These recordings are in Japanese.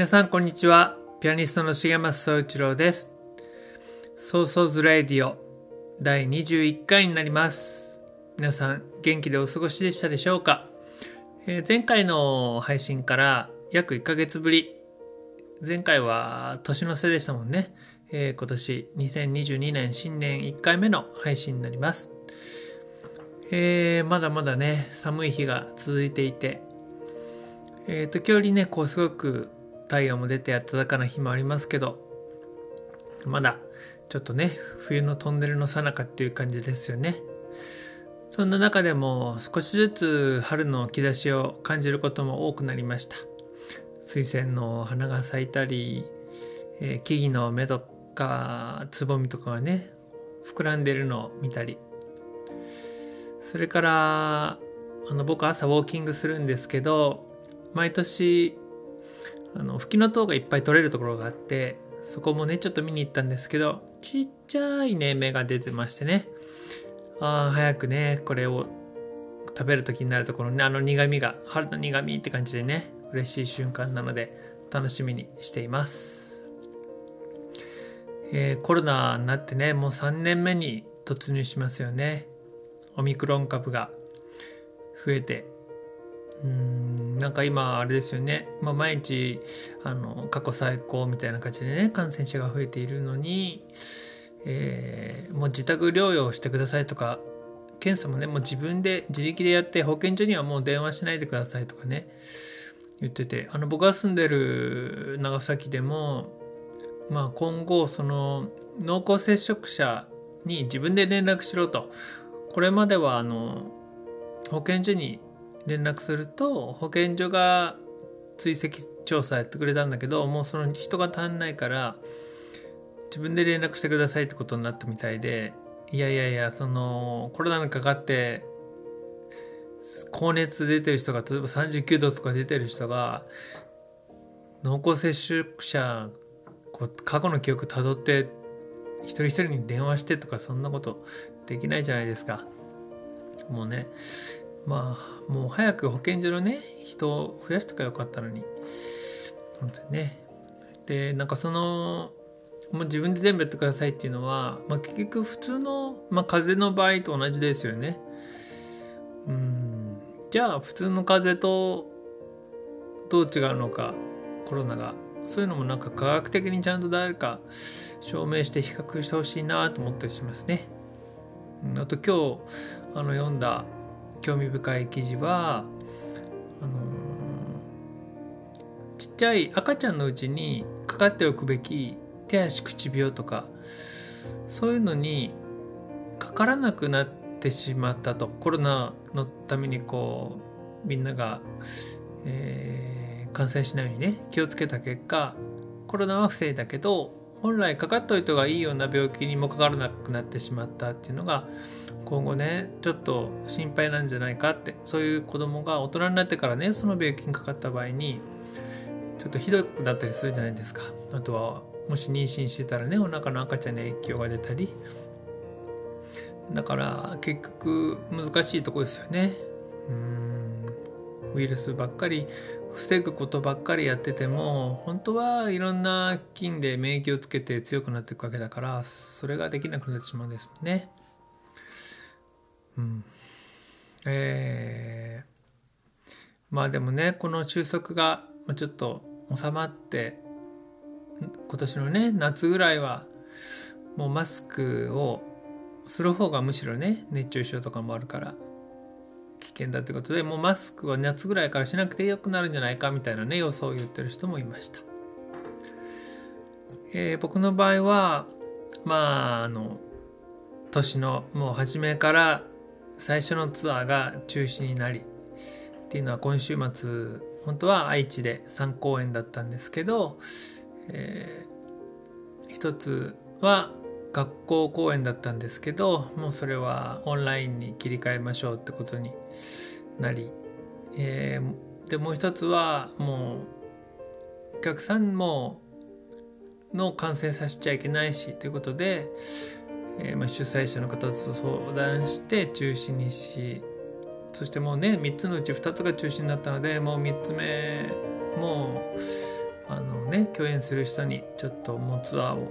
皆さんこんにちは。ピアニストの重松総一郎です。ソーソーズラディオ第21回になります。皆さん元気でお過ごしでしたでしょうか、えー前回の配信から約1ヶ月ぶり。前回は年の瀬でしたもんね、えー今年2022年新年1回目の配信になります。えーまだまだね寒い日が続いていて。えっー時折ねこうすごく太陽も出て暖かな日もありますけどまだちょっとね冬のトンネルの最中っていう感じですよね。そんな中でも少しずつ春の兆しを感じることも多くなりました。水仙の花が咲いたり、えー木々の芽とかつぼみとかがね膨らんでるのを見たり。それからあの僕朝ウォーキングするんですけど毎年あの吹きの塔がいっぱい取れるところがあってそこもねちょっと見に行ったんですけどちっちゃいね芽が出てましてね。ああ早くねこれを食べる時になるところねあの苦みが春の苦みって感じでね嬉しい瞬間なので楽しみにしています、えーコロナになってねもう3年目に突入しますよね。オミクロン株が増えてうんなんか今あれですよね、まあ、毎日あの過去最高みたいな感じでね感染者が増えているのに、えーもう自宅療養してくださいとか検査もねもう自分で自力でやって保健所にはもう電話しないでくださいとかね言っててあの僕が住んでる長崎でもまあ今後その濃厚接触者に自分で連絡しろと。これまではあの保健所に連絡すると保健所が追跡調査やってくれたんだけどもうその人が足んないから自分で連絡してくださいってことになったみたいでいやいやいやそのコロナにかかって高熱出てる人が例えば39度とか出てる人が濃厚接触者こう過去の記憶たどって一人一人に電話してとかそんなことできないじゃないですか。もうねまあもう早く保健所のね人を増やしとかよかったのに。本当にね。でなんかそのもう自分で全部やってくださいっていうのは、まあ、結局普通の、まあ、風邪の場合と同じですよね。うん。じゃあ普通の風邪とどう違うのかコロナが。そういうのもなんか科学的にちゃんと誰か証明して比較してほしいなと思ったりしますね。あと今日あの読んだ興味深い記事はあのーちっちゃい赤ちゃんのうちにかかっておくべき手足口病とかそういうのにかからなくなってしまったとコロナのためにこうみんなが、えー感染しないようにね気をつけた結果コロナは防いだけど本来かかっといた方がいいような病気にもかからなくなってしまったっていうのが今後ねちょっと心配なんじゃないかってそういう子供が大人になってからねその病気にかかった場合にちょっとひどくなったりするじゃないですか。あとはもし妊娠してたらねお腹の赤ちゃんに影響が出たり。だから結局難しいとこですよね。うん。ウイルスばっかり防ぐことばっかりやってても本当はいろんな菌で免疫をつけて強くなっていくわけだからそれができなくなってしまうんですもんね。うん、えーまあでもねこの収束がちょっと収まって今年のね夏ぐらいはもうマスクをする方がむしろね熱中症とかもあるから危険だってことでもうマスクは夏ぐらいからしなくてよくなるんじゃないかみたいなね予想を言ってる人もいました、えー、僕の場合はまああの年のもう初めから最初のツアーが中止になりっていうのは今週末本当は愛知で3公演だったんですけど、えー、一つは学校公演だったんですけどもうそれはオンラインに切り替えましょうってことになり、えー、でもう一つはもうお客さんもの感染させちゃいけないしということで、えー、まあ、主催者の方と相談して中止にしそしてもうね3つのうち2つが中止になったのでもう3つ目もうあのね共演する人にちょっともうツアーを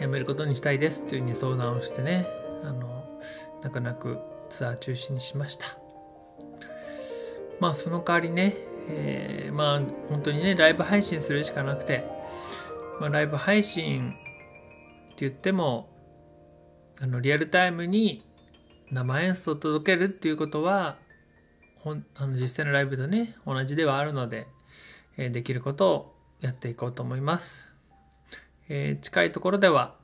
やめることにしたいですっていうふうに相談をしてねあの泣く泣くツアー中止にしましたまあその代わりね、えー、まあ本当にねライブ配信するしかなくて、まあ、ライブ配信って言ってもあのリアルタイムに生演奏を届けるっていうことはほんあの実際のライブとね同じではあるので、えー、できることをやっていこうと思います。えー、近いところでは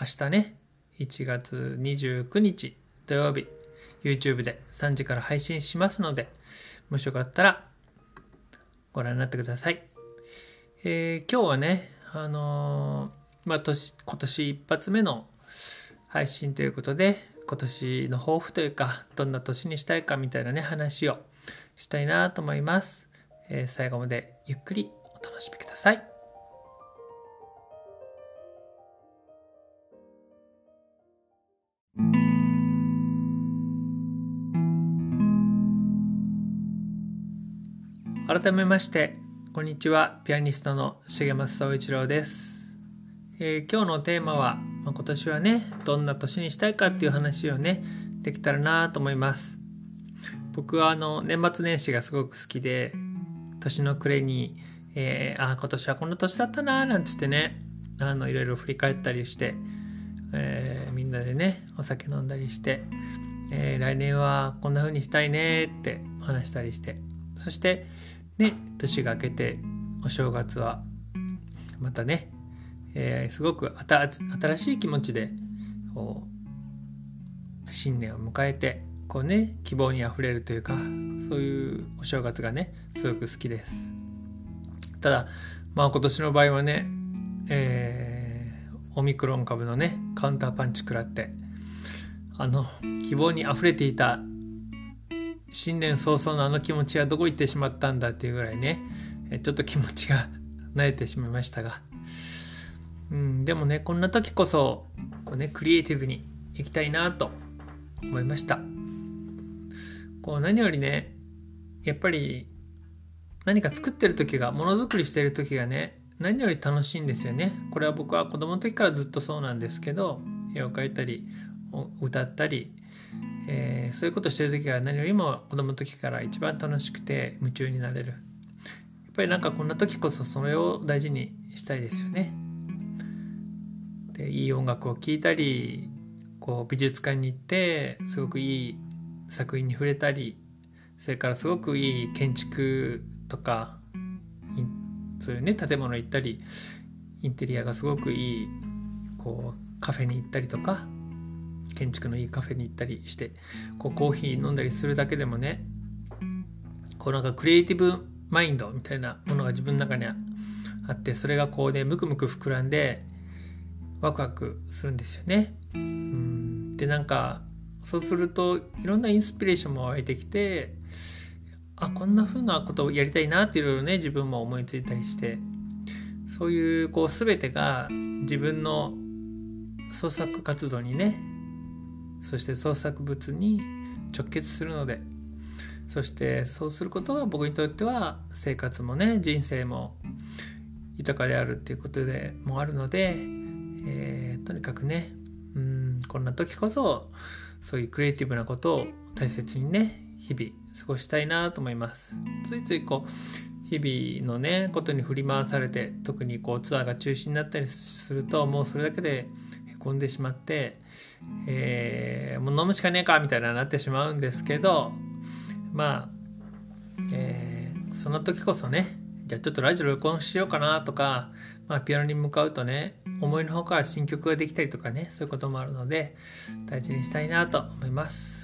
明日ね1月29日土曜日 YouTube で3時から配信しますのでもしよかったらご覧になってください、えー、今日はねあのー、まあ年今年一発目の配信ということで今年の抱負というかどんな年にしたいかみたいなね話をしたいなと思います、えー、最後までゆっくりお楽しみください。改めましてこんにちは。ピアニストの重松総一郎です、えー、今日のテーマは、まあ、今年はねどんな年にしたいかっていう話をねできたらなと思います。僕はあの年末年始がすごく好きで年の暮れに、えー、あ今年はこの年だったななんつってねあのいろいろ振り返ったりして、えー、みんなでねお酒飲んだりして、えー、来年はこんな風にしたいねって話したりしてそしてで年が明けてお正月はまたね、えー、すごく新しい気持ちでこう新年を迎えてこうね希望にあふれるというかそういうお正月がねすごく好きです。ただまあ今年の場合はね、えー、オミクロン株のねカウンターパンチ食らってあの希望にあふれていた新年早々のあの気持ちはどこ行ってしまったんだっていうぐらいねちょっと気持ちが 慣れてしまいましたが、うん、でもねこんな時こそこう、ね、クリエイティブにいきたいなと思いました。こう何よりねやっぱり何か作ってる時がものづくりしてる時がね何より楽しいんですよね。これは僕は子供の時からずっとそうなんですけど絵を描いたり歌ったりえー、そういうことしてる時は何よりも子供の時から一番楽しくて夢中になれる。やっぱりなんかこんな時こそそれを大事にしたいですよね。でいい音楽を聴いたりこう美術館に行ってすごくいい作品に触れたりそれからすごくいい建築とかそういうね建物行ったりインテリアがすごくいいこうカフェに行ったりとか建築のいいカフェに行ったりしてこうコーヒー飲んだりするだけでもねこうなんかクリエイティブマインドみたいなものが自分の中にあってそれがこうねムクムク膨らんでワクワクするんですよね。うんでなんかそうするといろんなインスピレーションも湧いてきてあこんな風なことをやりたいなっていろいろね自分も思いついたりしてそういうこう全てが自分の創作活動にねそして創作物に直結するのでそしてそうすることは僕にとっては生活もね人生も豊かであるっていうことでもあるので、えー、とにかくねうんこんな時こそそういうクリエイティブなことを大切にね日々過ごしたいなと思います。ついついこう日々のねことに振り回されて特にこうツアーが中止になったりするともうそれだけでへこんでしまって、えー、もう飲むしかねえかみたいななってしまうんですけどまあ、えー、その時こそねじゃあちょっとラジオ録音しようかなとか、まあ、ピアノに向かうとね思いのほか新曲ができたりとかねそういうこともあるので大事にしたいなと思います。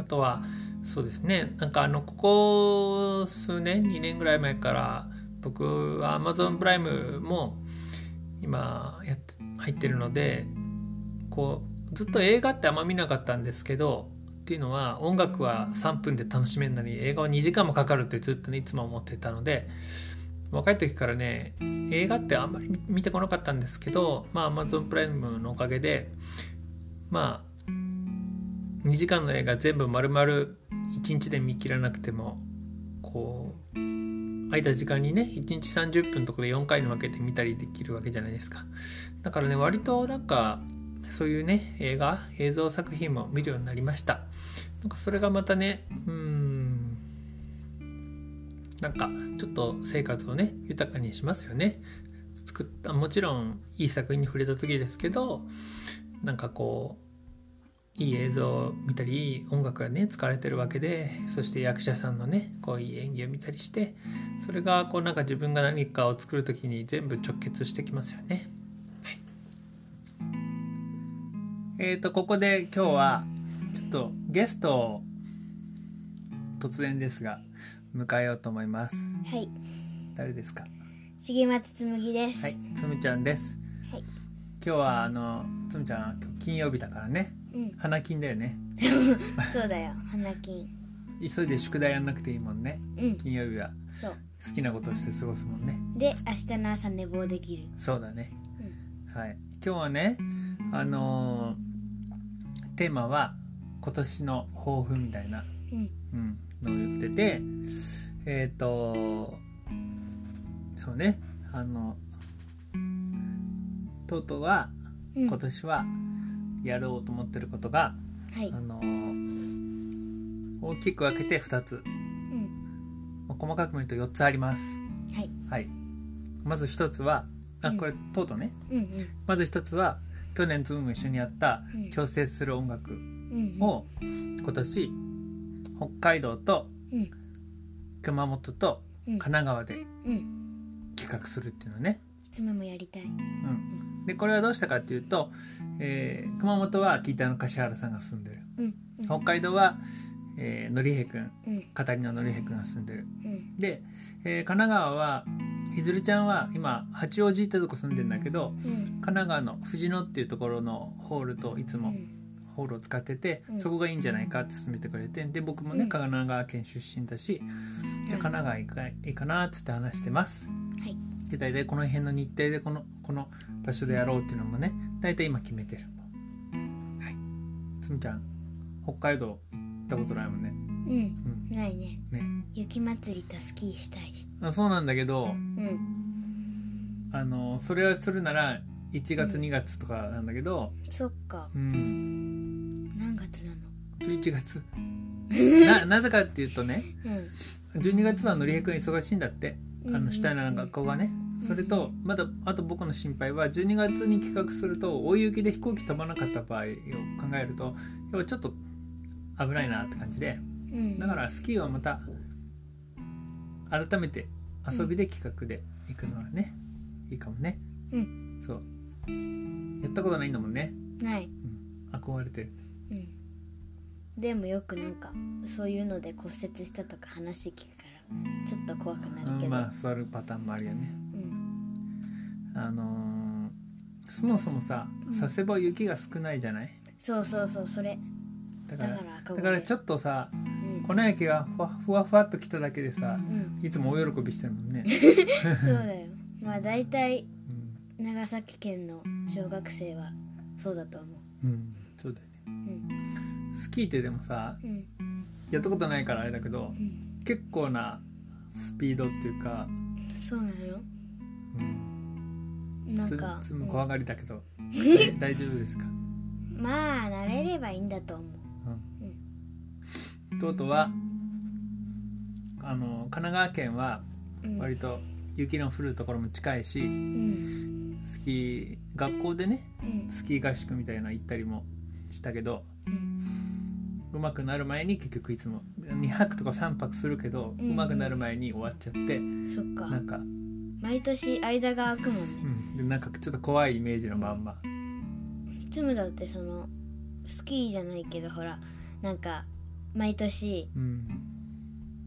あとはそうですねなんかあのここ数年2年ぐらい前から僕は Amazon プライムも今やって入ってるのでこうずっと映画ってあんま見なかったんですけどっていうのは音楽は3分で楽しめるのに映画は2時間もかかるってずっとねいつも思ってたので若い時からね映画ってあんまり見てこなかったんですけどまあ Amazon プライムのおかげでまあ2時間の映画全部丸々1日で見切らなくてもこう空いた時間にね1日30分とかで4回に分けて見たりできるわけじゃないですか。だからね割となんかそういうね映画映像作品も見るようになりました。なんかそれがまたねうんなんかちょっと生活をね豊かにしますよね。作ったもちろんいい作品に触れた時ですけどなんかこういい映像を見たり音楽がね使われてるわけでそして役者さんのねこういい演技を見たりしてそれがこうなんか自分が何かを作る時に全部直結してきますよね。はい、えっ、ー、とここで今日はちょっとゲストを突然ですが迎えようと思います。はい。誰ですか？重松つむぎです。はいつむちゃんです。はい。今日はあのつむちゃん金曜日だからね、うん、花金だよね。そうだよ。花金。急いで宿題やんなくていいもんね、うん、金曜日は。そう。好きなことをして過ごすもんね。で明日の朝寝坊できる。そうだね、うん、はい。今日はねあのー、テーマは今年の抱負みたいな、うん、うん、のを言っててえっ、ー、とそうね。あのとうとうは今年はやろうと思ってることが、うん、あの大きく分けて2つ、うん、細かく見ると4つあります。はい、はい、まず1つはあこれ、とうとうね、うんうん、まず1つは去年ズームも一緒にやった共生する音楽を今年北海道と熊本と神奈川で企画するっていうのね。いつもやりたい、うん、でこれはどうしたかっていうと、えー、熊本は北の柏原さんが住んでる、うんうん、北海道は、えー、のりへくん、うん、語りののりへくんが住んでる、うん、で、えー、神奈川はひずるちゃんは今八王子ってとこ住んでるんだけど、うん、神奈川の藤野っていうところのホールといつも、ホールを使ってて、そこがいいんじゃないかって勧めてくれてで僕もね、神奈川県出身だし、神奈川いいかいいかなっつって話してます。はい、で大体この辺の日程でこのこの場所でやろうっていうのもね大体今決めてる。はい。つむちゃん北海道行ったことないもんね。うん、うん、ないね。ね。雪祭りとスキーしたいし。あそうなんだけど、うん、あのそれをするなら1月、2月とかなんだけどそっか。うん。何月なの？11月。ななぜかっていうとね、うん、12月はのりへくん忙しいんだって。あのシュタイナーの学校がね、それとまだあと僕の心配は12月に企画すると大雪で飛行機飛ばなかった場合を考えるとやっぱちょっと危ないなって感じで、うん、だからスキーはまた改めて遊びで企画で行くのはね、いいかもね、うん、そう。やったことないんだもんね。ない、うん、憧れてる。うん。でもよくなんかそういうので骨折したとか話聞くちょっと怖くなるけど、うん、まあ座るパターンもあるよね。うん。あのー、そもそもさ佐世保雪が少ないじゃない、そうそうそうそれ。だからだからちょっとさ、うん、粉雪がふわふわふわっと来ただけでさ、うん、いつも大喜びしてるもんね。そうだよ。まあ大体長崎県の小学生はそうだと思う。うんそうだよね、うん、スキーってでもさ、うん、やったことないからあれだけど、うん、結構なスピードっていうかそうなのうん。なんかつも怖がりだけど、大丈夫ですか？まあ慣れればいいんだと思う、うん、とうとうはあの神奈川県はうん。割と雪の降るところも近いしうん。スキー学校でねうん。スキー合宿みたいなの行ったりもしたけどうん上手くなる前に結局いつも2泊とか3泊するけどうん。上手くなる前に終わっちゃってそっか。なんか、毎年間が空くもんね。うん、でなんかちょっと怖いイメージのまんま。つむだってそのスキーじゃないけどほらなんか毎年うん。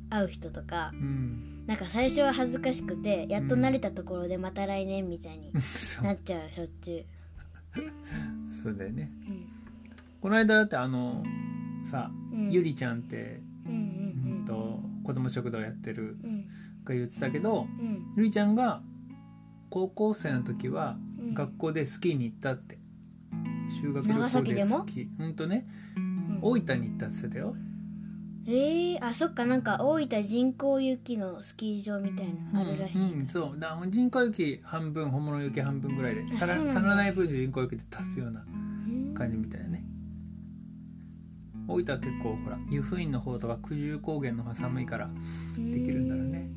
会う人とかうん。なんか最初は恥ずかしくてやっと慣れたところでまた来年みたいに そなっちゃうしょっちゅう、そうだよね。うん。この間だってあのさ、うん。ゆりちゃんって、うんうん、と子供食堂やってるうん。うんが言ってたけどうん。ゆりちゃんが高校生の時はうん。学校でスキーに行ったって。修学旅行でもスキー。うんとねうん。大分に行ったって言ってたよ。えー、あそっかなんか大分人工雪のスキー場みたいなのあるらしい、うんうんそう。だ人工雪半分本物雪半分ぐらいで。足らない分で人工雪で足すようなうん感じみたいなね大分は結構ほら湯布院の方とか九十高原の方が寒いからできるんだろうね。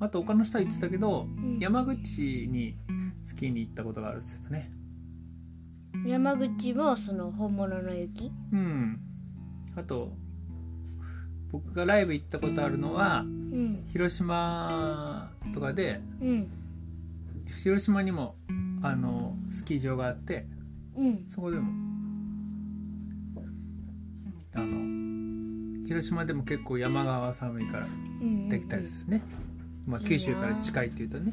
あと他の人は言ってたけど、ん。山口にスキーに行ったことがあるって言ってたね。山口もその本物の雪？うん。あと僕がライブ行ったことあるのはうん。広島とかでうん。広島にもあのスキー場があってうん。そこでもあの広島でも結構山側は寒いからうんできたりですね、まあ、いいな。九州から近いっていうとね、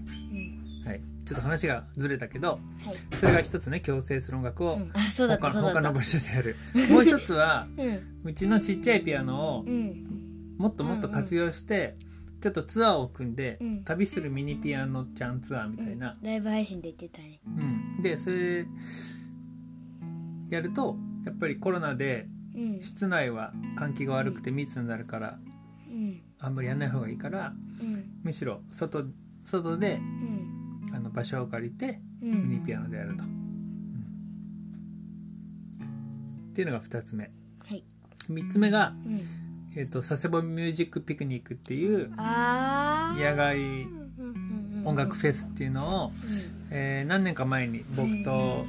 うん。はい、ちょっと話がずれたけどはい、それが一つね矯正する音楽を他そうだった。他の場所でやる。もう一つはうん。うちのちっちゃいピアノをうん。もっともっと活用して、ちょっとツアーを組んで、うん。旅するミニピアノちゃんツアーみたいな、ライブ配信で言ってたね。うん。でそれやるとやっぱりコロナでうん。室内は換気が悪くて密になるからうん。あんまりやんない方がいいからうん。むしろ外外でうん。あの場所を借りてうミニんピアノでやると、っていうのが2つ目。はい。3つ目が、うん。えー、と佐世保ミュージックピクニックっていうあー。野外うんうんうん音楽フェスっていうのを、うん。えー何年か前に僕と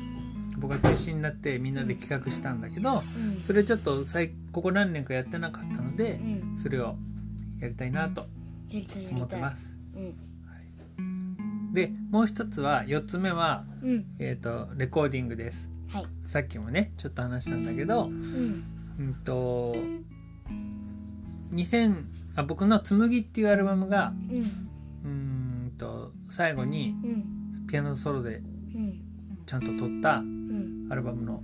僕が中心になってみんなで企画したんだけどうん。それちょっと最ここ何年かやってなかったのでうん。それをやりたいなと思ってます。うん。でもう一つは4つ目は、うん。えー、とレコーディングです。はい。さっきもねちょっと話したんだけどうん。うんと2000あ僕の「紬」っていうアルバムがうん。うーんと最後にうん。ピアノソロでうん。ちゃんと撮ったうんアルバムの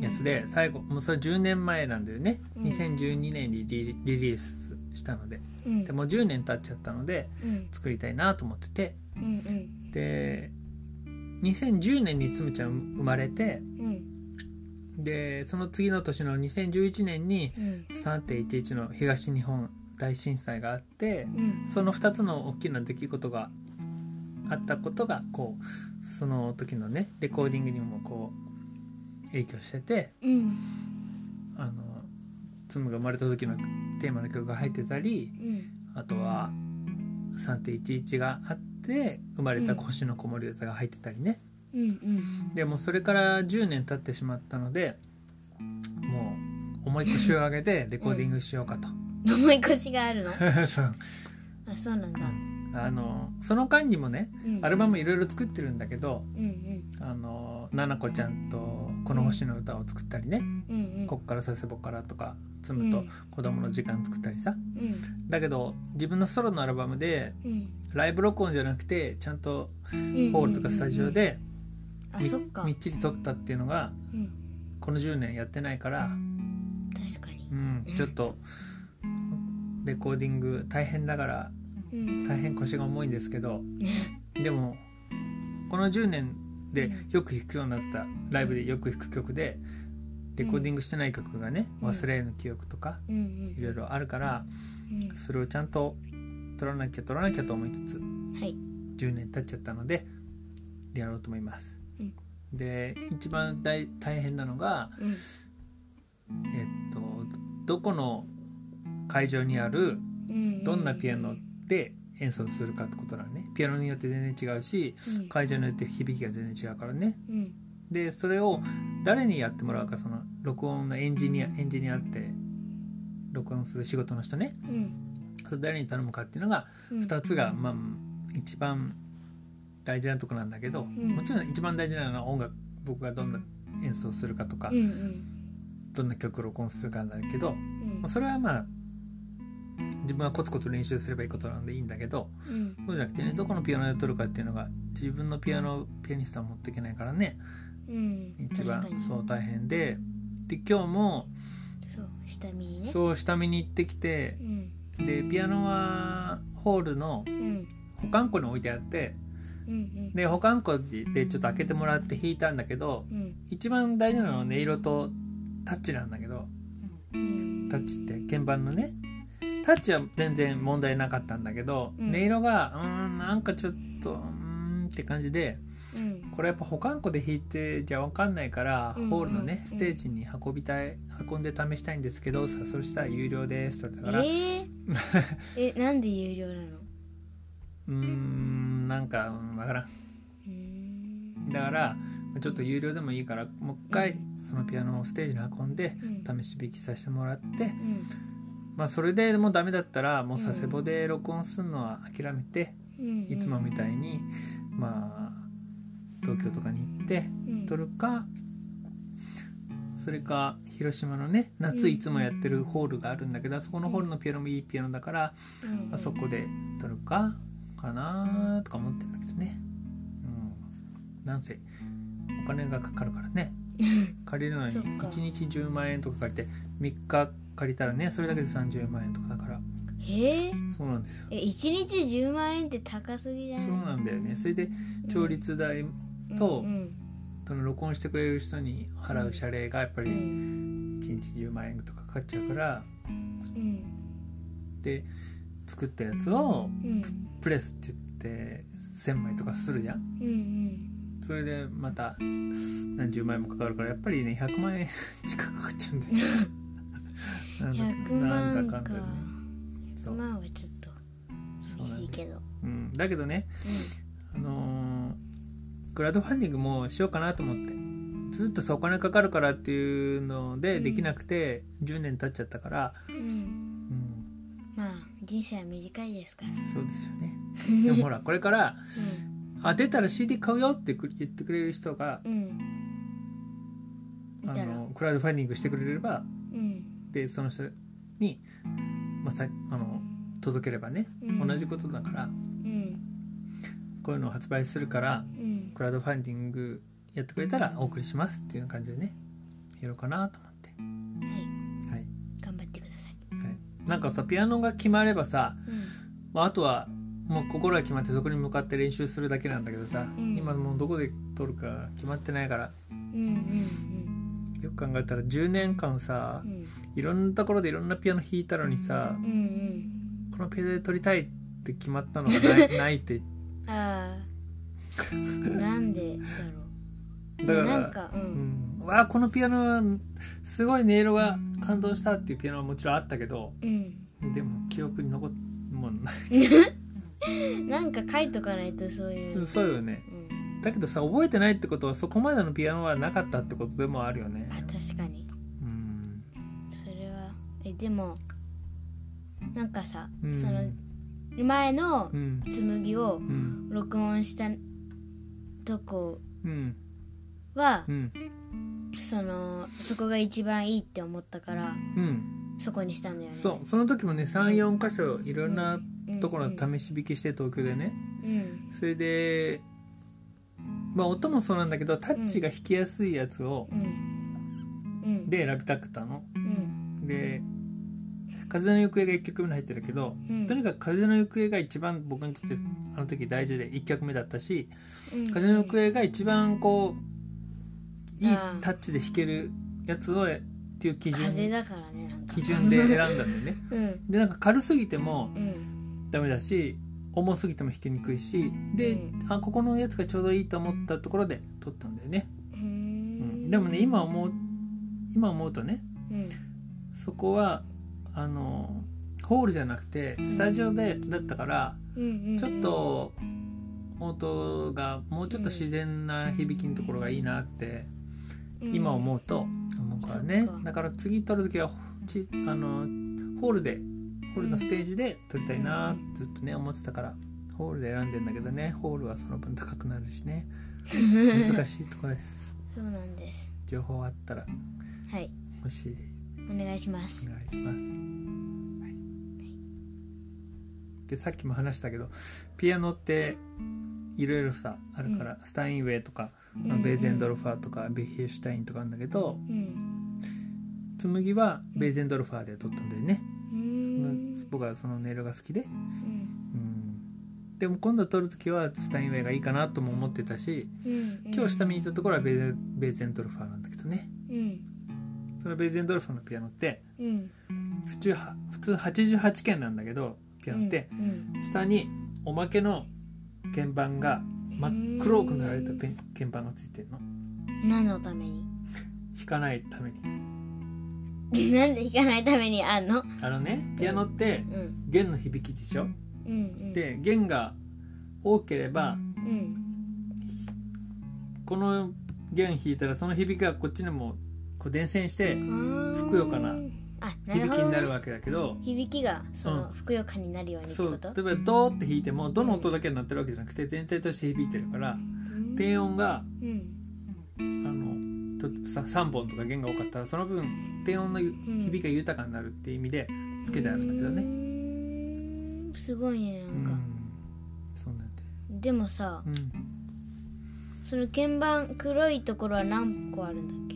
やつで最後もうそれ10年前なんだよね、うん。2012年にリリリースしたので。うん。でもう10年経っちゃったのでうん。作りたいなと思ってて。うんうん。で2010年につむちゃん生まれてうん。でその次の年の2011年にうん。3.11の東日本大震災があってうん。その2つの大きな出来事があったことがこうその時のねレコーディングにもこう影響しててうん。あのツムが生まれた時のテーマの曲が入ってたりうん。あとは3.11があって生まれた星の子守歌が入ってたりね、うんうん。でもうそれから10年経ってしまったのでもう重い腰を上げてレコーディングしようかと、重い腰があるの？そう。あそうなんだあのその間にもねうん。アルバムいろいろ作ってるんだけどうんうん。あのななこちゃんと「この星の歌」を作ったりねうんうん「こっから佐世保から」とか「つむと子供の時間」作ったりさ。うん。だけど自分のソロのアルバムでうん。ライブ録音じゃなくてちゃんとうんホールとかスタジオでみっか。みっちり撮ったっていうのがうん。この10年やってないから、確かに。うん、ちょっとレコーディング大変だからうん大変腰が重いんですけどでもこの10年でよく弾くようになったライブでよく弾く曲でレコーディングしてない曲がね「うん。忘れぬ記憶」とかうんいろいろあるからうん。それをちゃんと撮らなきゃ撮らなきゃと思いつつうんはい。10年経っちゃったのでやろうと思います、うん。で一番大大変なのがうん。えっとどこの会場にあるうん。どんなピアノで演奏するかってことだね。ピアノによって全然違うしうん。会場によって響きが全然違うからね。うん。でそれを誰にやってもらうかその録音のエンジニアエンジニアって録音する仕事の人ね。うん。それ誰に頼むかっていうのがうん。2つが、まあ、一番大事なとこなんだけど、ん。もちろん一番大事なのは音楽僕がどんな演奏するかとか、うんうん。どんな曲を録音するかなんだけど、それはまあ自分はコツコツ練習すればいいことなんでいいんだけどうん。そうじゃなくてねどこのピアノで撮るかっていうのが自分のピアノピアニストは持っていけないからね。うん。一番そう大変で。で今日もそう下見にね。そう下見に行ってきてうん。でピアノはホールのうん。保管庫に置いてあってうんうん。で保管庫でちょっと開けてもらって弾いたんだけどうん。一番大事なのは音色とタッチなんだけどうん。タッチって鍵盤のねタッチは全然問題なかったんだけど、うん。音色がうーんなんかちょっとうーんって感じでうん。これやっぱ保管庫で弾いてじゃ分かんないから、うんホールのねうんステージに運びたい運んで試したいんですけどさそしたら有料ですとだから、えー、えなんで有料なの？うーんなんかうん分からん。だからちょっと有料でもいいからもう一回そのピアノをステージに運んでうん。試し弾きさせてもらってうんまあそれでもうダメだったらもう佐世保で録音するのは諦めて、うん。いつもみたいにまあ東京とかに行ってうん。撮るかそれか広島のねうん。夏いつもやってるホールがあるんだけどあそこのホールのピアノもいいピアノだからうん。あそこで撮るかかなとか思ってるんだけどね。うん。なんせお金がかかるからね。借りるのにそっか。1日10万円とか借りて3日借りたらねそれだけで30万円とかだから。え。ー、そうなんですよ。え一日10万円って高すぎじゃない？そうなんだよね。それで調律代とうんその録音してくれる人に払う謝礼がやっぱりうん1日10万円とかかかっちゃうから。うん。で作ったやつをうん。プレスって言って1000枚とかするじゃん。うんうん。それでまた何十万円もかかるからやっぱりね100万円近くかかっちゃうんだよ なんだ100なん万かんだでねそ100う万はちょっと厳しいけど。うん、だけどねうあのークラウドファンディングもしようかなと思って。ずっとさお金かかるからっていうのでうん。できなくて10年経っちゃったから、んうん。うん、まあ人生は短いですから。そうですよね。でもほらこれから「あ出たら CD 買うよ」ってく言ってくれる人があのクラウドファンディングしてくれればうんでその人に、まあ、さあの届ければね、うん。同じことだからうん。こういうのを発売するからうん。クラウドファンディングやってくれたらお送りしますっていう感じでねやろうかなと思って、はい。はい。頑張ってください。はい、なんかさピアノが決まればさ、うん。まあ、あとはもう心が決まってそこに向かって練習するだけなんだけどさ、うん。今もうどこで撮るか決まってないからうんうんよく考えたら10年間さうんうんいろんなところでいろんなピアノ弾いたのにさうんうん。このピアノで撮りたいって決まったのがない ないって。ああ。なんでだろう。だからなんかううん。ん、わあこのピアノはすごい音色が感動したっていうピアノはもちろんあったけどうん。でも記憶に残っもうない。なんか書いとかないとそういう。のそうよね。うん。だけどさ覚えてないってことはそこまでのピアノはなかったってことでもあるよね。あ確かにでもなんかさ、うん。その前のうん。紬をうん。録音したとこうん。はう、ん。そのそこが一番いいって思ったからうん。そこにしたんだよね。そう。その時もね34箇所いろんなうんところ試し弾きして東京でね。うん。それでまあ音もそうなんだけどタッチが弾きやすいやつをで選びたくたの。うん。で「風の行方」が1曲目に入ってるけどうん。とにかく「風の行方」が一番僕にとってあの時大事で1曲目だったしうん「風の行方」が一番こういいタッチで弾けるやつをっていう基準風だからね基準で選んだんだよね。うん。でなんか軽すぎてもうん。ダメだし重すぎても弾きにくいしで、うあここのやつがちょうどいいと思ったところで撮ったんだよね、ううんん。でもね今思う今思うとねうん。そこはあのホールじゃなくてスタジオでだったからちょっと音がもうちょっと自然な響きのところがいいなって今思うと思うからね、だから次撮る時はちあのホールでホールのステージで撮りたいなってずっとね思ってたからホールで選んでんだけどねホールはその分高くなるしね。難しいとこです。そうなんです。情報あったらはい。欲しいお願いします。お願いします、はい。でさっきも話したけどピアノっていろいろさあるから、スタインウェイとか、まあうん。ベーゼンドルファーとか、ベヒューシュタインとかあるんだけどうん。紬はベーゼンドルファーで撮ったんだよね、僕はその音色が好きで、うん。うん、でも今度撮る時はスタインウェイがいいかなとも思ってたしうん。今日下見に行ったところはベーゼンベーゼンドルファーなんだけどね。うんそのベーゼンドルフのピアノってうん。普通は普通88鍵なんだけどピアノって、うん下におまけの鍵盤が真っ黒く塗られた鍵盤がついてるの。うん何のために？弾かないために。なんで弾かないためにあんの？あのねピアノってうん。弦の響きでしょ？うんうん。で弦が多ければうん。この弦弾いたらその響きがこっちにもこう伝染してふふくよかな響きになるわけだけど響きがそうのん。ふくよかになるようにってこと？例えばドーって弾いてもどの音だけになってるわけじゃなくて全体として響いてるから低音がうん。あのとさ3本とか弦が多かったらその分低音の響きが豊かになるっていう意味でつけてあるんだけどねねすごいねうんなん。か、そうなんででもさその鍵盤黒いところは何個あるんだっけ？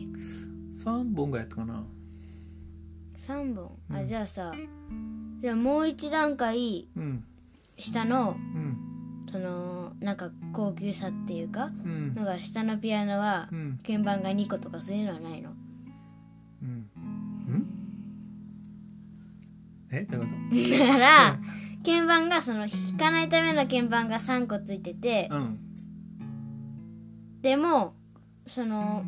3本がやったかな。3本、あうん。じゃあさじゃあもう一段階うん。下のうん。そのなんか高級さっていうかうん。のが下のピアノはうん。鍵盤が2個とかそういうのはないの？うん。うん。え？どういうこだから鍵盤がその弾かないための鍵盤が3個ついててとうん。でもその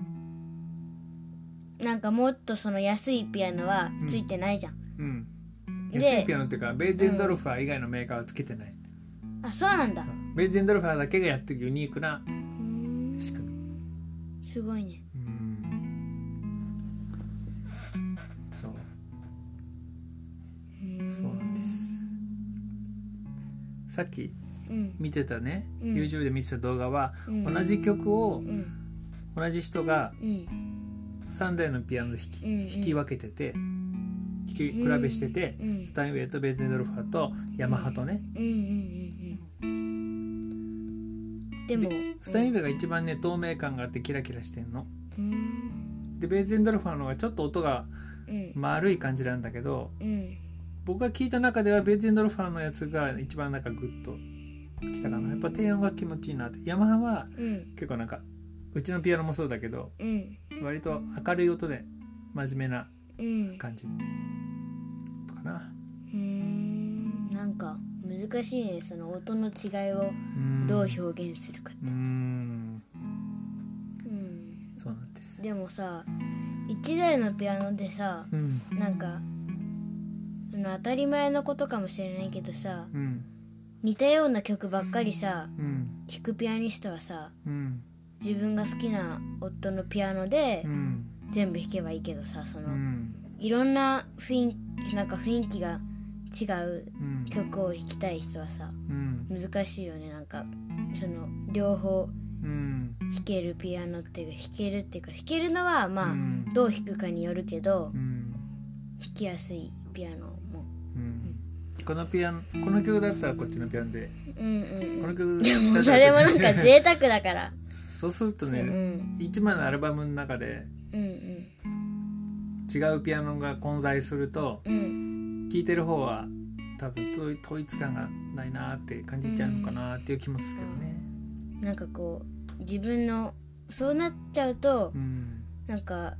なんかもっとその安いピアノはついてないじゃん、うん。で安いピアノっていうかベーゼンドルファー以外のメーカーはつけてない、あそうなんだ。ベーゼンドルファーだけがやってるユニークなうーん仕組み。すごいね。うん。そう。そうなんです。さっきうん。見てたね、うん。YouTube で見てた動画は、うん。同じ曲をうん。同じ人がうん3台のピアノで弾き,、うんうん。弾き分けてて弾き比べしてて、うん。スタインウェイとベーゼンドルファーとヤマハとね、うんうんうんうんでもスタインウェイが一番ね透明感があってキラキラしてんの。うん。でベーゼンドルファーの方がちょっと音がうん。丸い感じなんだけどうん。僕が聞いた中ではベーゼンドルファーのやつが一番なんかグッときたかな。やっぱ低音が気持ちいいなって。ヤマハはうん。結構なんかうちのピアノもそうだけどうん。割と明るい音で真面目なうん。感じとかな。うーんなんか難しいねその音の違いをうん。どう表現するかって。うん。うん。そうなんです。でもさ1台のピアノでさうん。なんかあの当たり前のことかもしれないけどさうん。似たような曲ばっかりさうん。弾くピアニストはさうん自分が好きな夫のピアノでうん全部弾けばいいけどさその、うん。いろんな雰囲気なんか雰囲気が違ううん。曲を弾きたい人はさうん。難しいよね。なんかその両方うん。弾けるピアノっていうか弾けるっていうか弾けるのはまあ、うん。どう弾くかによるけどうん。弾きやすいピアノも。うん。このピアノこの曲だったらこっちのピアノで。うんうんこの曲だったらそれもなんか贅沢だからそうするとうねん。一枚のアルバムの中でうん違うピアノが混在するとうん。うん聴いてる方は多分統統一感がないなって感じちゃうのかなっていう気もするけどね。なんかこう自分のそうなっちゃうとうん。なんか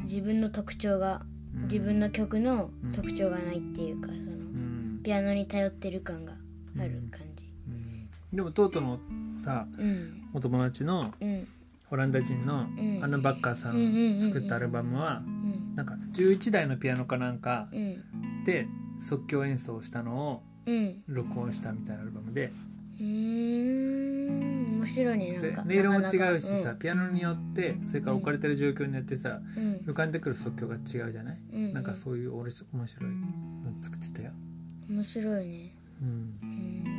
自分の特徴がうん。自分の曲の特徴がないっていうかそのうん。ピアノに頼ってる感がある感じ。うんでもトートのさうん。お友達のうん。オランダ人のうん。アナ・バッカーさうんうんうんうん。ん作ったアルバムはうん。なんか11台のピアノかなんかうん。で即興演奏したのをうん。録音したみたいなアルバムで。うー。ん面白いねなんか。音色も違うしなかさピアノによってそれから置かれてる状況によってさうん。浮かんでくる即興が違うじゃない？うん、うん、なんかそういう俺面白いの作ってたよ。面白いね。うん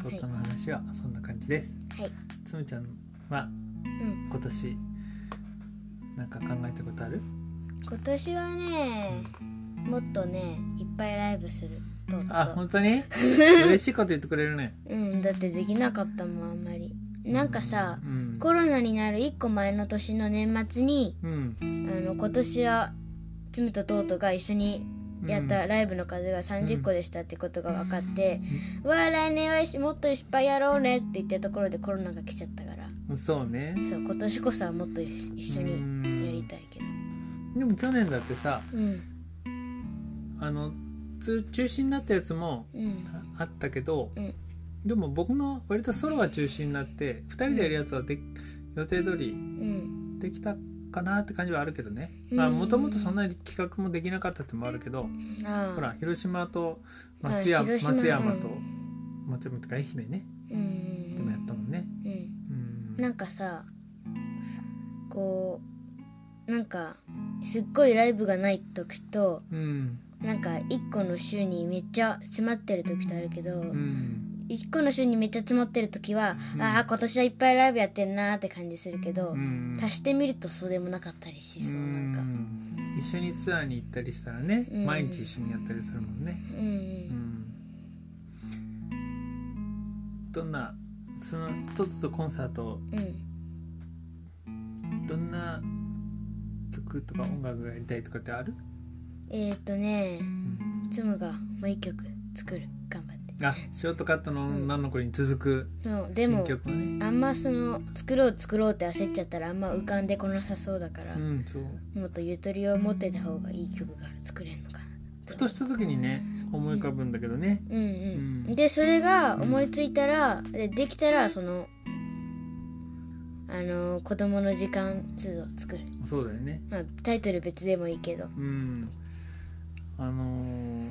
うん。はいトートの話はそんな感じです。はい。つむちゃんはうん。今年なんか考えたことある？今年はねもっとねいっぱいライブする。とうとう。あ本当に？嬉しいこと言ってくれるね。うんだってできなかったもんあんまり。なんかさうん。コロナになる1個前の年の年末にうん。あの今年はつむととうとが一緒にやったライブの数が30個でしたってことが分かって「うわあ来年はもっといっぱいやろうね」って言ったところでコロナが来ちゃったから。うんそうね。そう今年こそはもっと一緒にやりたいけど。でも去年だってさうん。あのつ中止になったやつもうん。あったけど、うん。でも僕の割とソロが中止になって2人でやるやつはで予定通りうん。できたかなって感じはあるけどね。もともとそんなに企画もできなかったってのもあるけど、ほら広島と松山松山と、う松山とか愛媛ね。うん。でもやったもんね。うん。うん。なんかさこうなんかすっごいライブがない時とうん。なんか1個の週にめっちゃ詰まってる時とあるけど、うん1個の週にめっちゃ詰まってる時は、うん。ああ今年はいっぱいライブやってんなーって感じするけど、うん。足してみるとそうでもなかったりしそうなんか。うん。一緒にツアーに行ったりしたらね、うん。毎日一緒にやったりするもんね。うん。うん。どんなそのとっととコンサートうん。どんな曲とか音楽がやりたいとかってある、えー、っとねうん、つむがもう一曲作る。頑張ってあショートカットの女の子に続くうでもあんまその作ろう作ろうって焦っちゃったらあんま浮かんでこなさそうだから、うんそう。もっとゆとりを持ってた方がいい曲が作れるのかなふとした時にね思い浮かぶんだけどね。うんうん、うん。でそれが思いついたらでできたらそのあの子供の時間2を作る、そうだよね。まあ、タイトル別でもいいけど。うん。あのー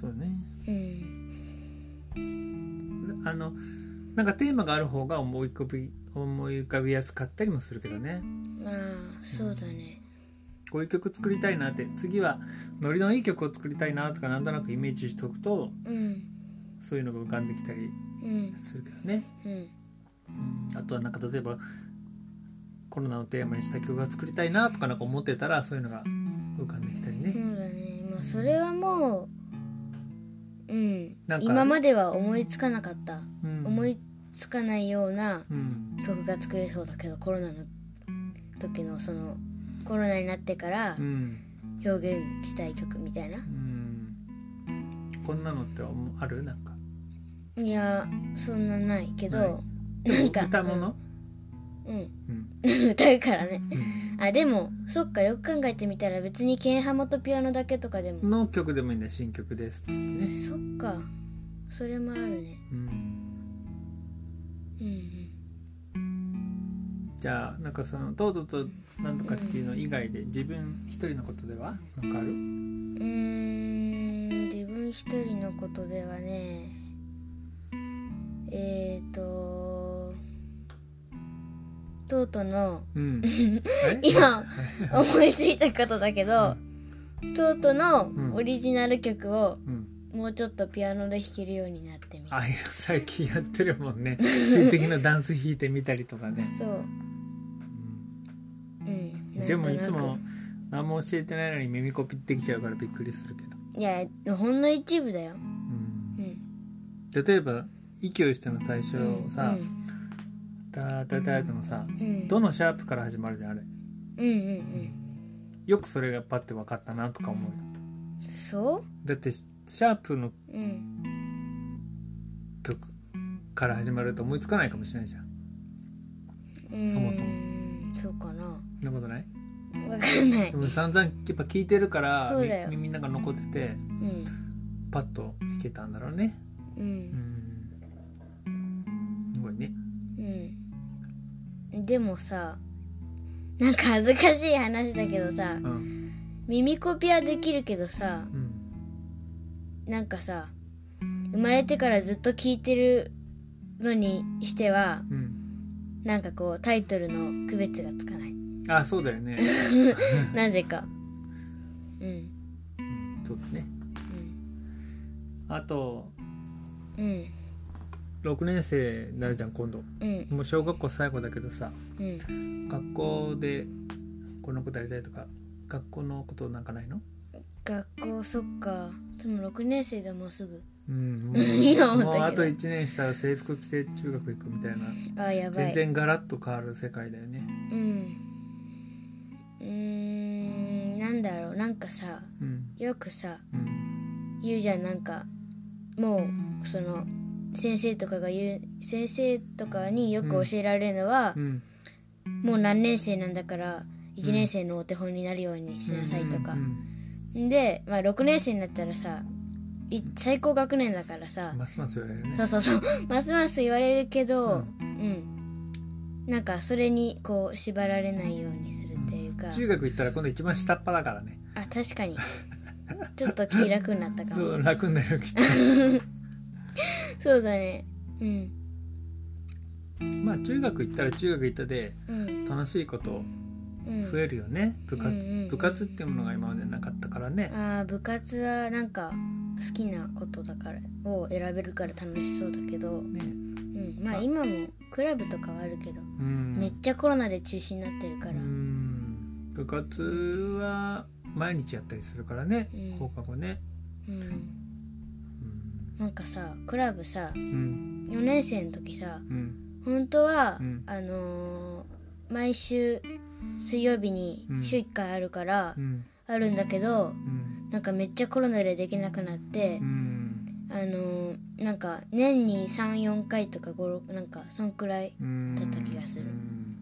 そうね。うんあのなんかテーマがある方が思い浮かび思い浮かびやすかったりもするけどね。まあそうだね。こういう曲作りたいなって次はノリのいい曲を作りたいなとかなんとなくイメージしておくとうん。そういうのが浮かんできたりうん。するけどね、うん。うん、あとはなんか例えばコロナをテーマにした曲が作りたいなとかなんか思ってたらそういうのが浮かんできたりね、そうだね。まあそれはもううん。なんか今までは思いつかなかった。うん、思いつかないようなうん。曲が作れそうだけどコロナの時のそのコロナになってからうん。表現したい曲みたいな。うん。こんなのってある？なんか。いやそんなないけない。どなんか歌物、うん、うん。うん。歌うからね。うん。あでもそっかよく考えてみたら別にケンハモとピアノだけとかでも、の曲でもいいんだよ。新曲ですっつってね、そっか。それもあるね。うん、うんじゃあなんかそのトートとなんとかっていうの以外で自分一人のことでは？なんかある？うん自分一人のことではね。えっ、ー、とトートのうん。え？今思いついたことだけど、トートのうん。オリジナル曲をうん。もうちょっとピアノで弾けるようになってみるあいや最近やってるもんね。水的なダンス弾いてみたりとかね、そう。うん。うん。でもいつも何も教えてないのに耳コピってきちゃうからびっくりするけど、いやほんの一部だよ。うん。うん。例えば息をしての最初さうん「タタタタ」のさうんどのシャープから始まるじゃんあれ。うんうんよくそれがパッて分かったなとか思うよ。うんそう？だってシャープのうん。曲から始まると思いつかないかもしれないじゃん。うん。そもそも。そうかな。そんなことない？わかんない。でも散々やっぱ聞いてるから耳の中残っててうん。パッと弾けたんだろうね。ううんん。すごいねうん。でもさなんか恥ずかしい話だけどさうん。耳コピはできるけどさうんなんかさ生まれてからずっと聞いてるのにしてはうんなんかこうタイトルの区別がつかない。あそうだよね。なぜか。うん。そうだね。あとうん6年生になるじゃん今度。うん。もう小学校最後だけどさうん。学校でこのことやりたいとか学校のことなんかないの？学校そっか。でも6年生でもうすぐ。うんもう もうあと1年したら制服着て中学行くみたいな。あやばい。全然ガラッと変わる世界だよね。うん。うーん。なんだろう。なんかさうん。よくさうん。言うじゃん。なんかもうその先生とかが言う先生とかによく教えられるのはう、ん。もう何年生なんだから1年生のお手本になるようにしなさいとか。う、んで、まあ、6年生になったらさい最高学年だからさ、ますます言われるね。そうそうそう。ますます言われるけどううん、なんかそれにこう縛られないようにするっていうか、中学行ったら今度一番下っ端だからね。あ確かに。ちょっと気楽になったか そもう楽になるよきっと そうだね。うん。まあ中学行ったら中学行ったでうん。楽しいことうん。増えるよね、部活、うんうんうん。部活っていうものが今までなかったからね。あー部活はなんか好きなことだからを選べるから楽しそうだけど、ね。うん、まあ。今もクラブとかはあるけど、うん。めっちゃコロナで中止になってるから、うん。部活は毎日やったりするからね、うん。放課後ね。うん、なんかさクラブさうん。4年生の時さうん。本当は、うん。あのー毎週水曜日にうん。週1回あるから、うん。あるんだけどうん。なんかめっちゃコロナでできなくなってう、ん。あのーなんか年に34回とか56なんかそんくらいうん。だった気がする。うん。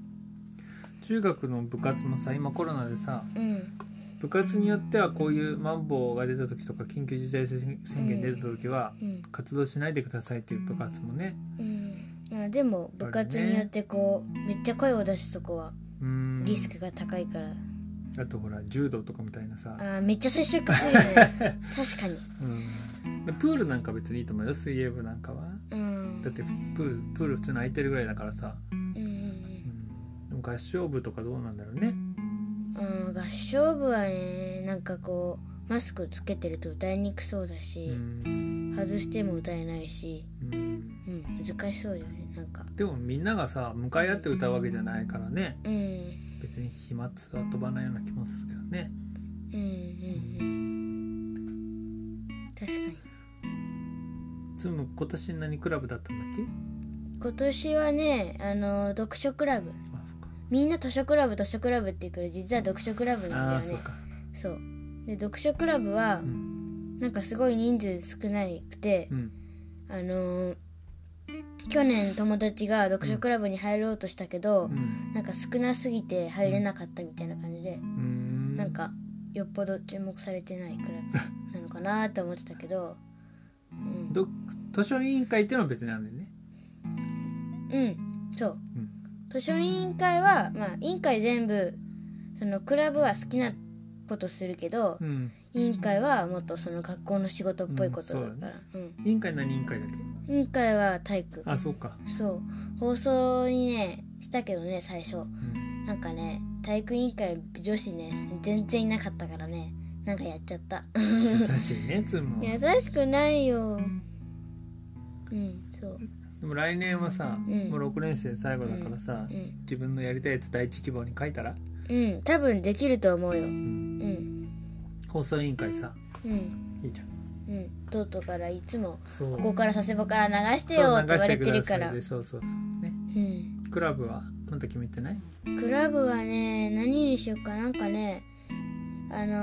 中学の部活もさ今コロナでさうん部活によってはこういうマンボウが出た時とか緊急事態宣言出た時はうん。活動しないでくださいっていう部活もねうん。あでも部活によってこう、めっちゃ声を出すとこはうん。リスクが高いから、あとほら柔道とかみたいなさ。あーめっちゃ接触するよね。確かに。うん。でプールなんか別にいいと思うよ水泳部なんかは。うん。だってプールプール普通に空いてるぐらいだからさ、うんうん。うん、でも合唱部とかどうなんだろうねうんうん合唱部はねなんかこうマスクつけてると歌いにくそうだうし、ん、外しても歌えないし、うん、うん、難しそうだよねなんか。でもみんながさ向かい合って歌うわけじゃないからね。うん。別に飛沫は飛ばないような気もするけどね。うんうんうん。確かに。つむ今年何クラブだったんだっけ？今年はねあの読書クラブみんな図書クラブ図書クラブって言うけど実は読書クラブなんだよね。そうで読書クラブはうん。なんかすごい人数少なくてうん。あのー去年友達が読書クラブに入ろうとしたけど、うん。なんか少なすぎて入れなかったみたいな感じで、うん。なんかよっぽど注目されてないクラブなのかなって思ってたけど、うん、ど図書委員会っていうのは別にあるんだよね。うん。そう。うん図書委員会はまあ委員会全部そのクラブは好きなことするけど、うん。委員会はもっとその学校の仕事っぽいことだから、うん委員会何委員会だっけ？委員会は体育。あそうか、そう。放送にねしたけどね最初。うん、なんかね体育委員会女子ね全然いなかったからね。なんかやっちゃった。優しいねつむ 優しくないよ。うんそうでも来年はさ、うん。もう6年生最後だからさ、うん。自分のやりたいやつ第一希望に書いたら、うん。多分できると思うよ。うん。うん。放送委員会さ。うん。いいじゃん。うん。トートからいつもそう。ここから佐世保から流してよって言われてるから。そう流してくださいでそうそうそう。ね。うん。クラブはまだ決めてない？クラブはね何にしようか。なんかねあの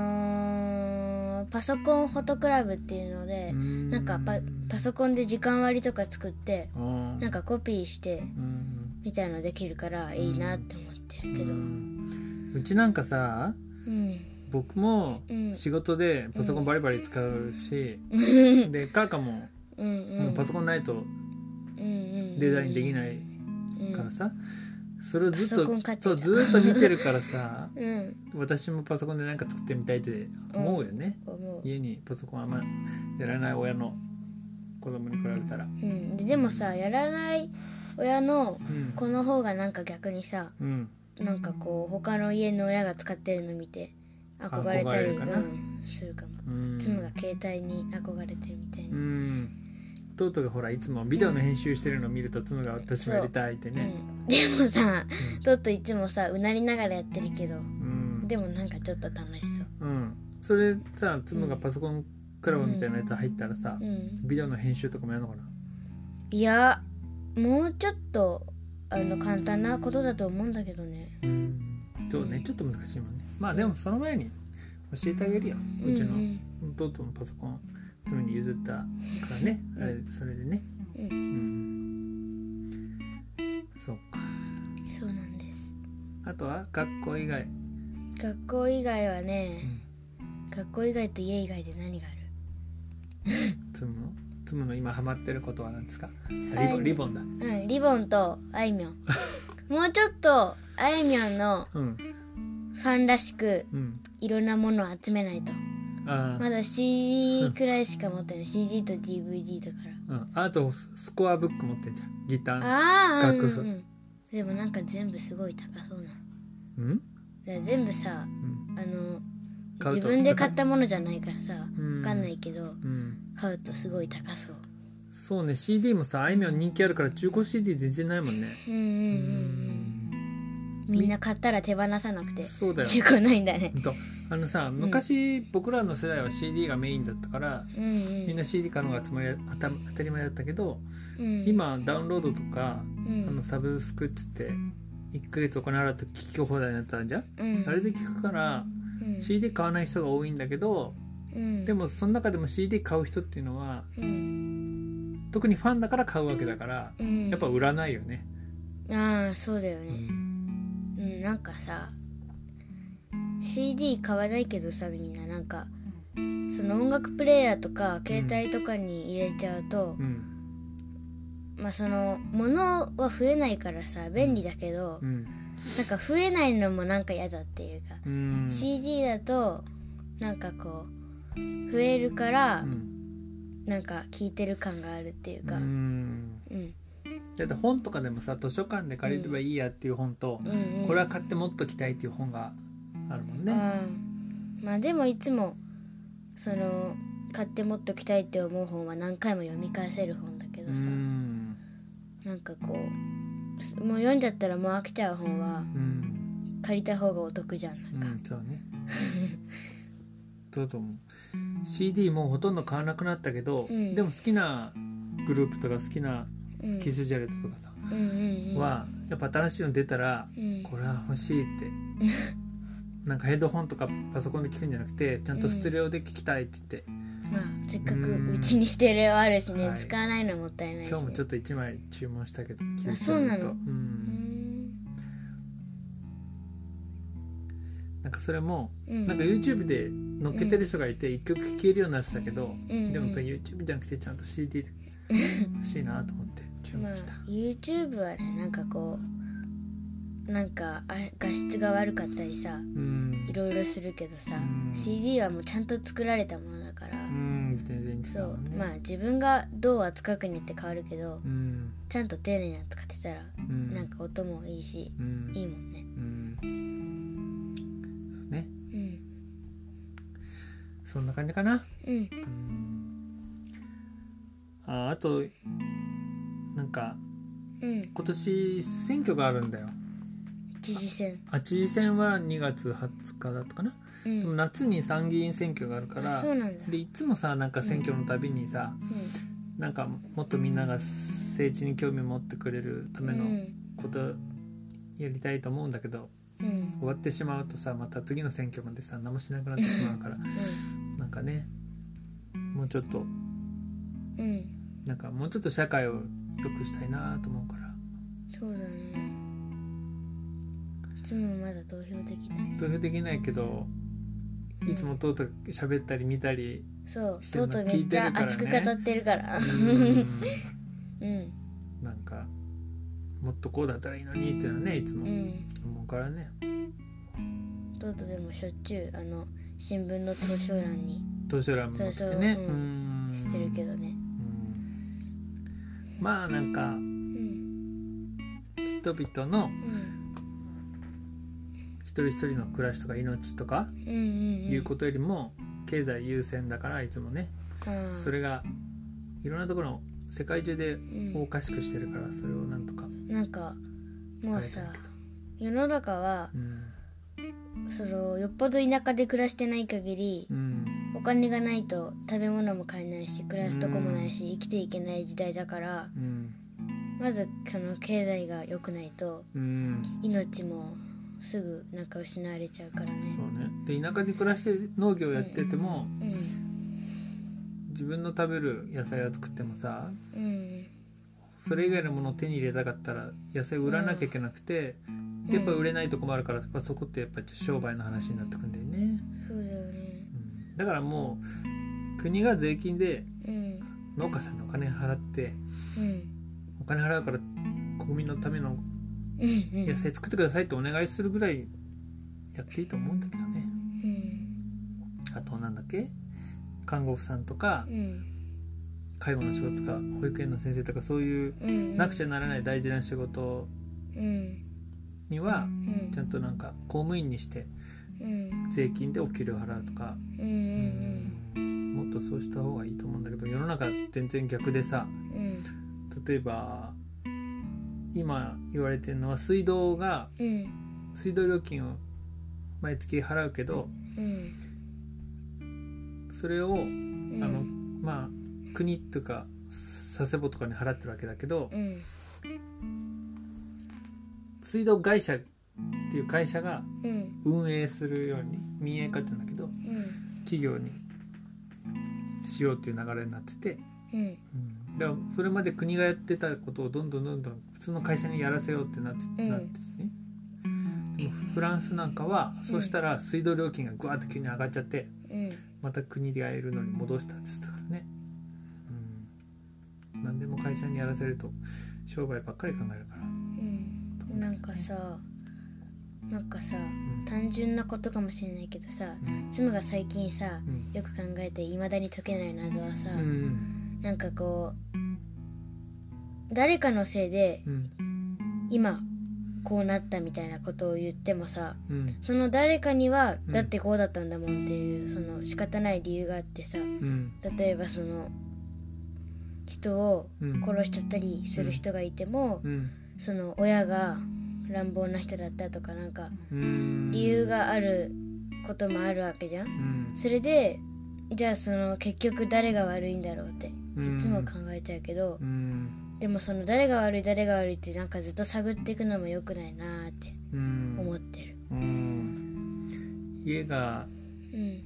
ーパソコンフォトクラブっていうのでななんかパパソコンで時間割とか作ってななんかコピーしてうんみたいのできるからいいなって思ってるけど。うちなんかさうん。僕もうん。仕事でパソコンバリバリ使うし、でカーカもうんうん。もうパソコンないとうんうんデザインできないうんからさ、それをずっパソとそうずーっと見てるからさ うん。私もパソコンで何か作ってみたいって思うよね、思う。家にパソコンあんまやらない親の子供に比べたら。うん。ででもさやらない親のうん。子の方がなんか逆にさうん。なんかこう他の家の親が使ってるの見て憧れたりうん、するかも。うん。妻が携帯に憧れてるみたいな、うん弟がほらいつもビデオの編集してるのを見ると妻が私もやりたいってね。う。ん、でもさトットいつもさうなりながらやってるけどうん、でもなんかちょっと楽しそう。うん、それさ妻がパソコンクラブみたいなやつ入ったらさ、うん。ビデオの編集とかもやるのかな？いやもうちょっとあの簡単なことだと思うんだけどね。うん。そうねちょっと難しいもんね。まあでもその前に教えてあげるようちのうん。弟のパソコン妻に譲ったからね。あれそれでね。うん、ううん。んそうか。そうなんです。あとは学校以外、学校以外はうね、ん、学校以外と家以外で何がある？妻の妻の今ハマってることは何ですか？あリボはいンリボンだ。うんリボンとあいみょん。もうちょっとあいみょんのうん。ファンらしくうん。いろんなものを集めないと。あまだ CD くらいしか持ってない。CD と DVD だから。うん、あとスコアブック持ってんじゃん。ギターああ楽譜。うんうんでもなんか全部すごい高そうな。のうん、だから全部さうん。あの買うと自分で買ったものじゃないからさうん。わかんないけどうん、買うとすごい高そう。そうね。CD もさあいみょん人気あるから中古 CD 全然ないもんね。うんうんうん。うん。みんな買ったら手放さなくてそうだよ。中古ないんだね。ほんとあのさ昔、僕らの世代は CD がメインだったからうんうん。みんな CD 買うのがつまり当た当たり前だったけど、うん。今ダウンロードとか、うん。あのサブスクっつって1ヶ月お金払うと聞き放題のやつあるじゃん、うん。あれで聞くからうん。CD 買わない人が多いんだけどうん。でもその中でも CD 買う人っていうのはうん。特にファンだから買うわけだからうん。やっぱ売らないよね、ああそうだよね。うん。うんなんかさ CD 買わないけどさみんな。なんかその音楽プレイヤーとか携帯とかに入れちゃうと、うん。まあその物は増えないからさ便利だけど、うん。なんか増えないのもなんか嫌だっていうか、うん。CD だとなんかこう増えるから、うん。なんか聞いてる感があるっていうか、ううん。んだって本とかでもさ図書館で借りればいいやっていう本と、うんうんこれは買って持っときたいっていう本があるもんね、うん。まあでもいつもその買って持っときたいって思う本は何回も読み返せる本だけうどさ、ん。なんかこうすもう読んじゃったらもう飽きちゃう本はうん借りた方がお得じゃん。なんか、うん。そうね。そうと思う。CD もうほとんど買わなくなったけど、うん。でも好きなグループとか好きなうん。キスジャレットとかさ、うんうんうん。はやっぱ新しいの出たら、うん。これは欲しいって なんかヘッドホンとかパソコンで聞くんじゃなくてちゃんとステレオで聞きたいって言って、まあせっかくうちにステレオあるしね、はい。使わないのもったいないし、ね、今日もちょっと1枚注文したけどあそうなの？ううん。んなんかそれも、うん。なんか YouTube で載っけてる人がいて一曲聴けるようになってたけど、うん。でも YouTube じゃなくてちゃんと CD で欲しいなと思って注まあ文した、YouTube はねなんかこうなんかあ画質が悪かったりさうん。いろいろするけどさ、うん。CD はもうちゃんと作られたものだから、うん全然違そうまあ自分がどう扱うかによって変わるけどうん。ちゃんと丁寧に扱ってたら、うん。なんか音もいいし、うん。いいもんね。うん。ね。うん。そんな感じかな。うん。うん。ああとなんかうん。今年選挙があるんだよ知事選あ知事選は2月20日だったかな、うん。でも夏に参議院選挙があるからでいつもさなんか選挙のたびにさ、うん。なんかもっとみんなが政治に興味を持ってくれるためのうん。ことやりたいと思うんだけど、うん。終わってしまうとさまた次の選挙までさ何もしなくなってしまうからなんかねもうちょっとうん。うんなんかもうちょっと社会を良くしたいなと思うから。そうだね。いつもまだ投票できない。投票できないけどいつもとうとう喋ったり見たりそうとうとうめっちゃ熱く語ってるから。うん。うん。なんかもっとこうだったらいいのにっていうのはねいつもうん。思うからね。とうとうでもしょっちゅうあの新聞の図書欄に図書欄も持っててね。そうん。ん。してるけどね。うん。まあなんかうん。人々のうん。一人一人の暮らしとか命とかうんうんうん。いうことよりも経済優先だからいつもね。うん。それがいろんなところ世界中でうん。おかしくしてるからそれをなんとかなんかもうさ世の中はうん。そのよっぽど田舎で暮らしてない限りうん。お金がないと食べ物も買えないし暮らすとこもないし生きていけない時代だからうん。まずその経済が良くないとうん。命もすぐなんか失われちゃうからね。そうね。で田舎に暮らして農業やっててもうん自分の食べる野菜を作ってもさうんそれ以外のものを手に入れたかったら野菜を売らなきゃいけなくて、でやっぱ売れないと困るからやっぱそこってやっぱり商売の話になってくんだよね、そうだよね。うん。だからもう国が税金でうん農家さんにお金払ってうん。お金払うから国民のためのうんうん。野菜作ってくださいってお願いするぐらいやっていいと思うんだけどね。うんあとなんだっけ？看護婦さんとかうん介護の仕事とか保育園の先生とかそういううん。なくちゃならない大事な仕事うんにはうん。ちゃんとなんか公務員にしてうん。税金でお給料払うとか。うん。うん。もっとそうした方がいいと思うんだけど世の中全然逆でさうん。例えば今言われてるのは水道がうん水道料金を毎月払うけどうんそれをうんあのまあ国とか佐世保とかに払ってるわけだけどうん水道会社っていう会社がうん運営するように民営化って言うんだけどうん企業にしようっていう流れになってて、うんうんだからそれまで国がやってたことをどんどんどんどん普通の会社にやらせようってなって,、うんなってですね。でもフランスなんかは、んそうしたら水道料金がぐわっと急に上がっちゃってうんまた国でやるのに戻したって言ってたからね、うん、何でも会社にやらせると商売ばっかり考えるから。うんなんかさなんかさん。単純なことかもしれないけどさうん。妻が最近さうん。よく考えていまだに解けない謎はさ、うんなんかこう誰かのせいでうん。今こうなったみたいなことを言ってもさうん。その誰かにはうん。だってこうだったんだもんっていうその仕方ない理由があってさうん。例えばその人をうん。殺しちゃったりする人がいてもうん。その親が乱暴な人だったとかなんかうん。理由があることもあるわけじゃん。うん。それでじゃあその結局誰が悪いんだろうってうんいつも考えちゃうけどうん。でもその誰が悪い誰が悪いってなんかずっと探っていくのも良くないなーってうん。思ってる。うん。家がうん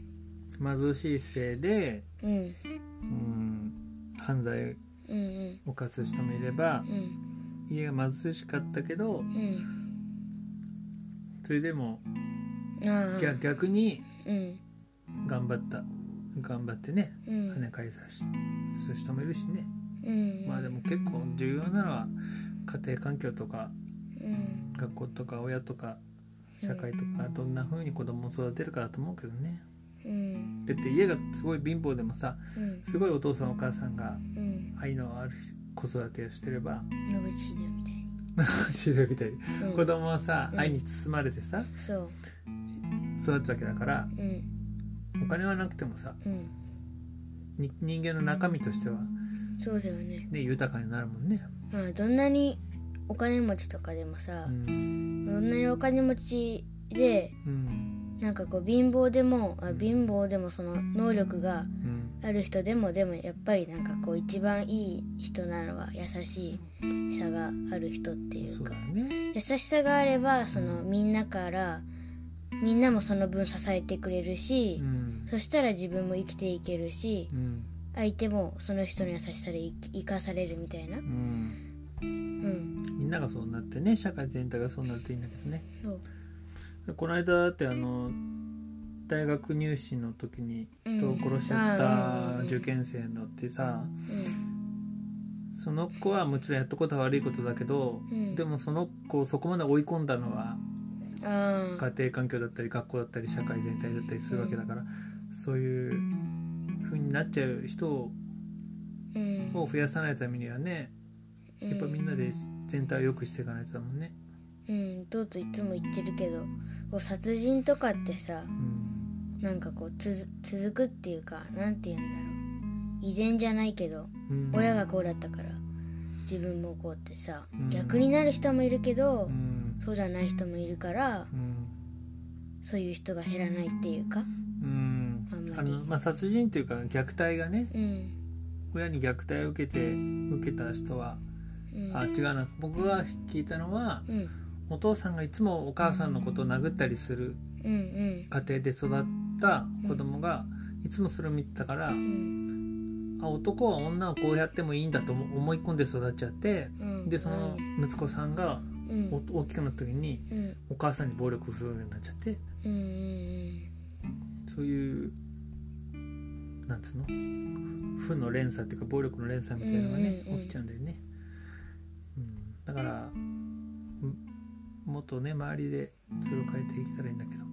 貧しいせいで、うん。うん、犯罪を犯す人もいればうん。家が貧しかったけどうん。それでも逆逆にうん。頑張った頑張ってねうん。跳ね返さしする人もいるしね。うん。まあでも結構重要なのは家庭環境とかうん。学校とか親とか社会とかどんな風に子供を育てるかだと思うけどね。うん。だって家がすごい貧乏でもさうん。すごいお父さんお母さんがうん。愛のある子育てをしてれば野口秀夫みたいにシドみたいにうん。子供はさうん。愛に包まれてさそう。育つわけだからうんお金はなくてもさうん。に人間の中身としては、そうだよね。ね、豊かになるもんね。まあどんなにお金持ちとかでもさう、ん。どんなにお金持ちでうん。なんかこう貧乏でもあ貧乏でもその能力がうん。ある人でもでもやっぱりなんかこう一番いい人なのは優しさがある人っていううだよね。優しさがあればそのみんなからみんなもその分支えてくれるしう、ん。そしたら自分も生きていけるしうん。相手もその人の優しさで生生かされるみたいな。う、ん。うん、みんながそうなってね社会全体がそうなるといいんだけどね。そう。この間だってあの大学入試の時に人を殺しちゃった受験生のってさうん。そその子はもちろんやったことは悪いことだけど、うん。でもその子をそこまで追い込んだのは家庭環境だったり学校だったり社会全体だったりするわけだから、そういう風になっちゃう人を増やさないためにはねやっぱみんなで全体を良くしていかないとだもんね。うん。とうとういつも言ってるけどこう殺人とかってさうん。なんかこうつづ続くっていうかなんて言うんだろう。遺伝じゃないけどうん。親がこうだったから自分もこうってさうん。逆になる人もいるけどうんそうじゃない人もいるからうんそういう人が減らないっていうかうん。あのまあ、殺人っていうか虐待がねうん。親に虐待を受けて受けた人はうん。あ違うな。僕が聞いたのはうん。お父さんがいつもお母さんのことを殴ったりする家庭で育った子供がいつもそれを見てたから、うん。あ男は女をこうやってもいいんだと思い込んで育っちゃってうん。でその息子さんがうん。お大きくなった時にうん。お母さんに暴力を振るうようになっちゃってうんうんそういうなんつうの？負の連鎖っていうか暴力の連鎖みたいなのがね、うんうんうん。起きちゃうんだよね、うん、だからんもっとね周りでそれを変えていけたらいいんだけど。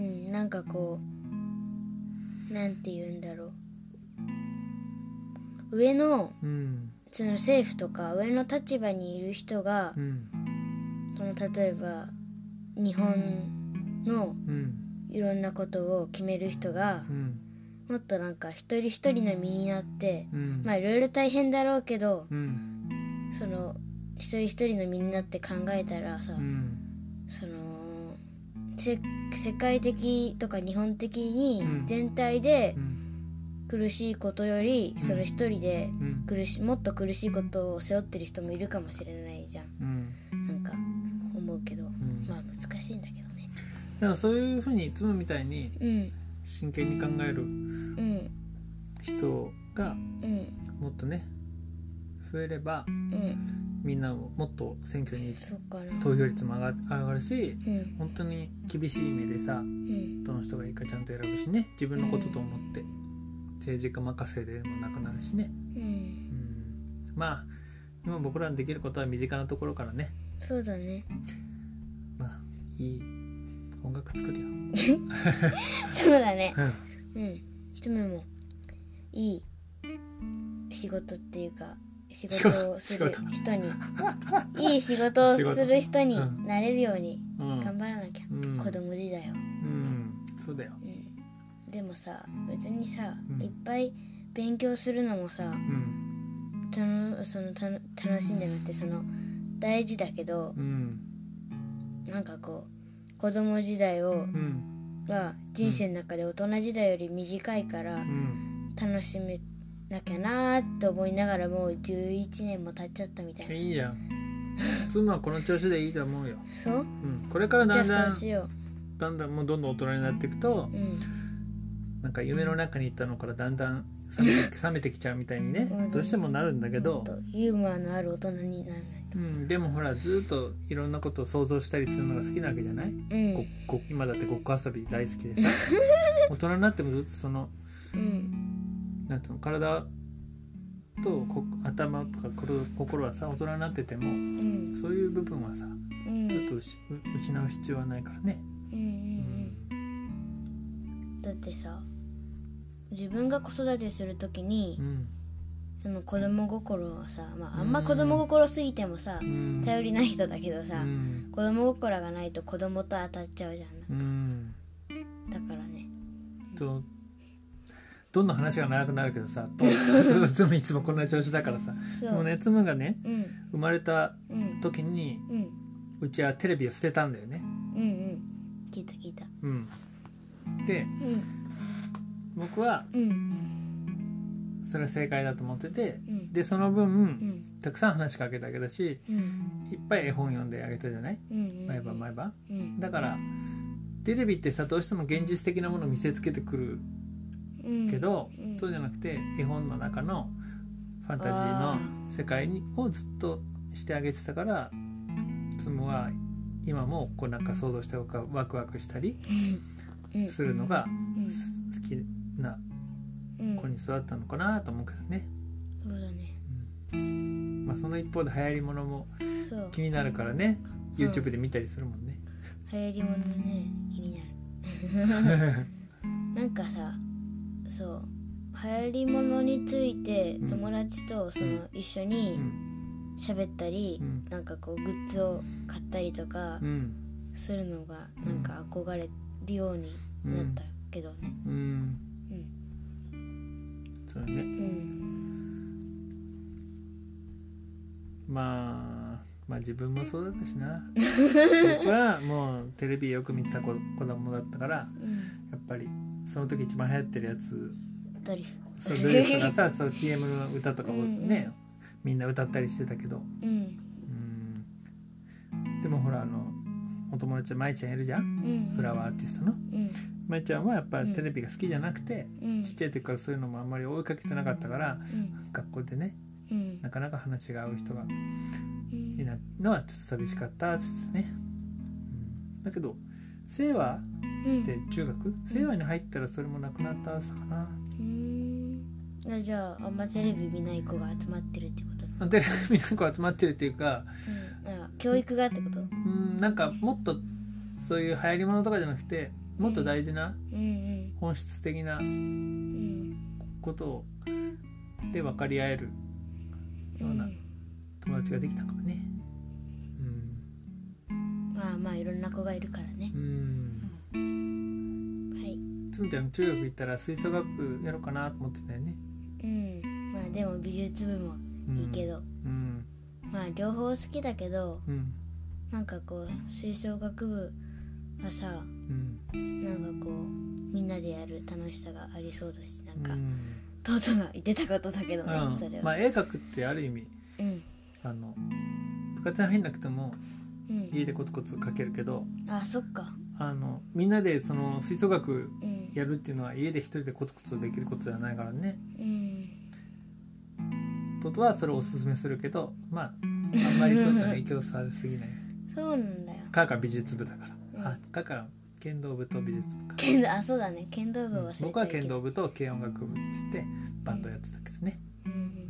うん。なんかこうなんて言うんだろう。上のうん。その政府とか上の立場にいる人がうんその例えば日本のうん。いろんなことを決める人がうん。もっとなんか一人一人の身になってうん。まあいろいろ大変だろうけどうん。その一人一人の身になって考えたらさうん。そのせ世界的とか日本的にうん。全体でうん。苦しいことよりその一人でうん。苦しもっと苦しいことを背負ってる人もいるかもしれないじゃんうけどん。まあ難しいんだけどね。だからそういうふうにいつもみたいにうん。真剣に考えるうん人がうん。もっとね増えればうん。みんなももっと選挙に投票率も上が上がるしうん。本当に厳しい目でさうん。どの人がいいかちゃんと選ぶしね自分のことと思って政治家任せでもなくなるしね、ううん。ん、まあ今僕らにできることは身近なところからね。そうだね。まあいい音楽作るよ、そうだね。うん。うん。もいい仕事っていうか仕仕事事をする人に。いい仕事をする人にうん。なれるようにうん。頑張らなきゃ、うん。子供時代を、うん。そうだよ。うん、でもさ別にさ、うん。いっぱい勉強するのもさうん。たのそのたの楽しんでなくてその大事だけどうんなんかこう子供時代をうん。は人生の中で大人時代より短いからうん。楽しめなきゃなーって思いながらもう11年も経っちゃったみたいな。いいじゃん。妻はこの調子でいいと思うよ、そう？うん、これからだんだんだんだんもうどんどん大人になっていくとううん。なんか夢の中に行ったのからだんだん冷めて冷めてきちゃうみたいにねうん。どうしてもなるんだけど。ユーモアのある大人にならないうん、でもほらずっといろんなことを想像したりするのが好きなわけじゃない、うんごご今だってごっこ遊び大好きでさ 大人になってもずっとそのうんなんていうの体とこ頭とか心心はさ大人になっててもうんそういう部分はさうんちょっと失う必要はないからね、うんううんうん。だってさ自分が子育てするときにうんその子供心はさ、まあ、あんま子供心すぎてもさうん。頼りない人だけどさうん。子供心がないと子供と当たっちゃうじゃんうん。だからね。とどんどん話が長くなるけどさと つむいつもこんな調子だからさでもねつむがねうん。生まれたうん。時にうちはテレビを捨てたんだよね。うんうん。聞いた聞いた。うん。でうん。僕はうんそれは正解だと思っててうん。でその分うん。たくさん話しかけてあげたしうん。いっぱい絵本読んであげたじゃない？うん毎晩毎晩。うん。だからテレビってさどうしても現実的なものを見せつけてくるうん。けど、うん。そうじゃなくて絵本の中のファンタジーの世界にをずっとしてあげてたからつむは今もこうなんか想像してワクワクしたりするのが好きなうん子に育ったのかなと思うけどね、そうだね。うん。その一方で流行りものもそう。気になるからね。うん。YouTube で見たりするもんね、流行りものね気になる。なんかさそう。流行りものについてうん。友達とその一緒うにん。喋ったり、うん。なんかこうグッズを買ったりとかうん。するのがなんか憧れるようになったけどね。うんね。うんまあまあ自分もそうだったしな。僕はもうテレビよく見てた子子供だったからうん。やっぱりその時一番流行ってるやつ。ドリフ。そうドリフとかさ そう CM の歌とかをね、うんみんな歌ったりしてたけど。うん。うん。でもほらあのお友達は舞ちゃんいるじゃんうん。フラワーアーティストの。うん舞ちゃんはやっぱりテレビが好きじゃなくて、うん。ちっちゃい時からそういうのもあんまり追いかけてなかったからうん。学校でねうん。なかなか話が合う人がうん。いないのはちょっと寂しかったっつってね、うん、だけど清和うん。って中学清和に入ったらそれもなくなったかな。うんあじゃああんまテレビ見ない子が集まってるってこと？まあテレビなんか集まってるっていうかうん。あ教育がってこと？うんなんかもっとそういう流行りものとかじゃなくてもっと大事なうん本質的なうん。うんことをで分かり合えるような友達ができたかもね。まあまあいろんな子がいるからね。うん。うん。はい。つむちゃん中学行ったら吹奏楽部やろうかなと思ってたよね。うん。まあでも美術部もうん。いいけど、うん。まあ両方好きだけどうん。なんかこう吹奏楽部はさうん。なんかこうみんなでやる楽しさがありそうだしなんか、うん。トートが言ってたことだけどね、うんそれは、まあ絵描くってある意味うん。あの部活に入んなくてもうん。家でコツコツ描けるけどあそっか。あのみんなでその吹奏楽うん。やるっていうのは家で一人でコツコツできることじゃないからね。うん。トトはそれをおすすめするけどまああんまりトトに影響されすぎない。そうなんだよ。科学美術部だから、うん。あ科学剣道部と美術部か。剣道あそうだね。剣道部忘れてるけど僕は剣道部と軽音楽部って言ってバンドやってたけどね、うんうん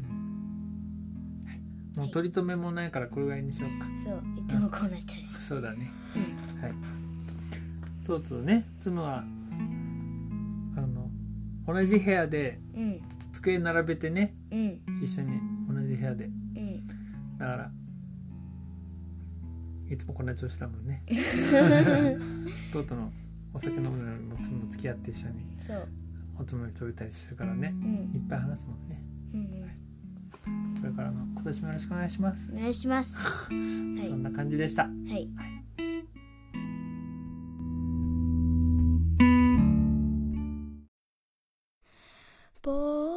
もう取り留めもないからこれぐらいにしようか。そう。いつもこうなっちゃうし。そうだね。うん。はい。とうとうね妻はあの同じ部屋でうん。机並べてねうん。一緒に同じ部屋で。うん。だからいつもこんな調子だもんね。とうとうのお酒飲むのにも妻も付き合って一緒にそう。おつまみ食べたりするからね。うんいっぱい話すもんね。うんこれからも今年もよろしくお願いします、うんお願いします。はそんな感じでした。い。はい。帽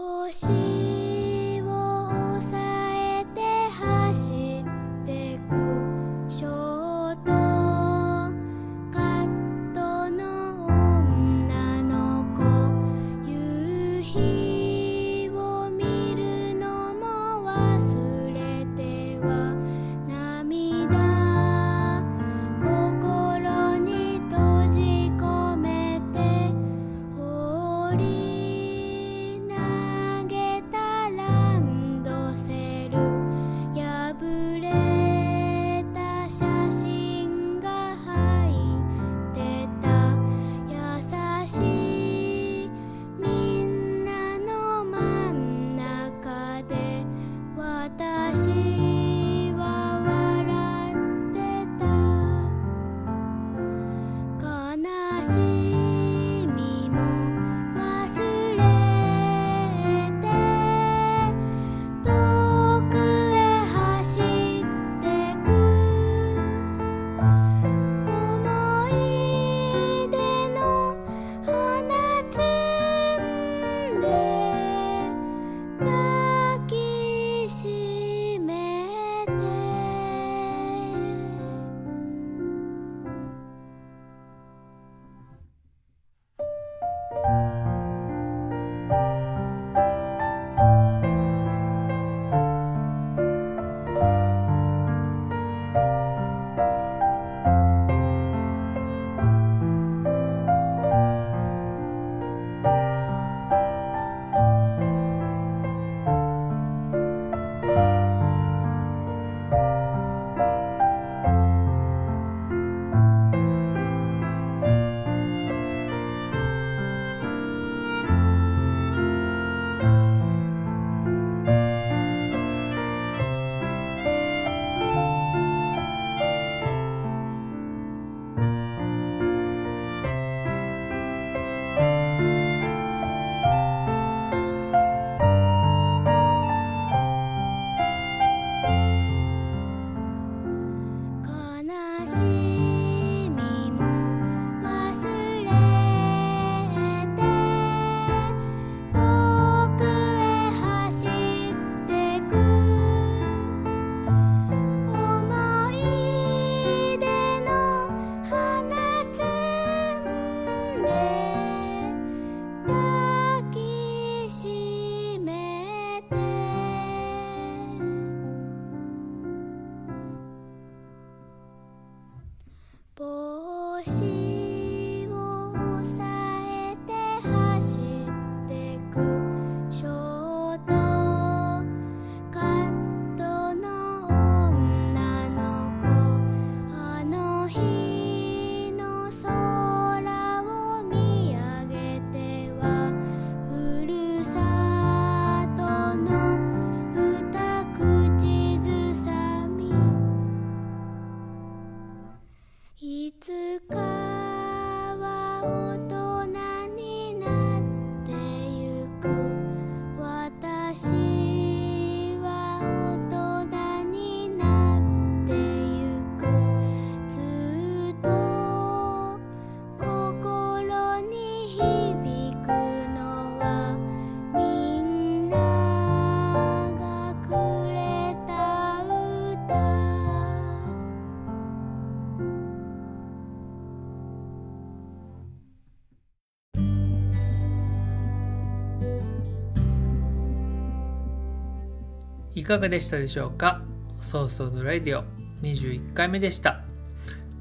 かがでしたでしょうか？ソーソードラディオ。21回目でした、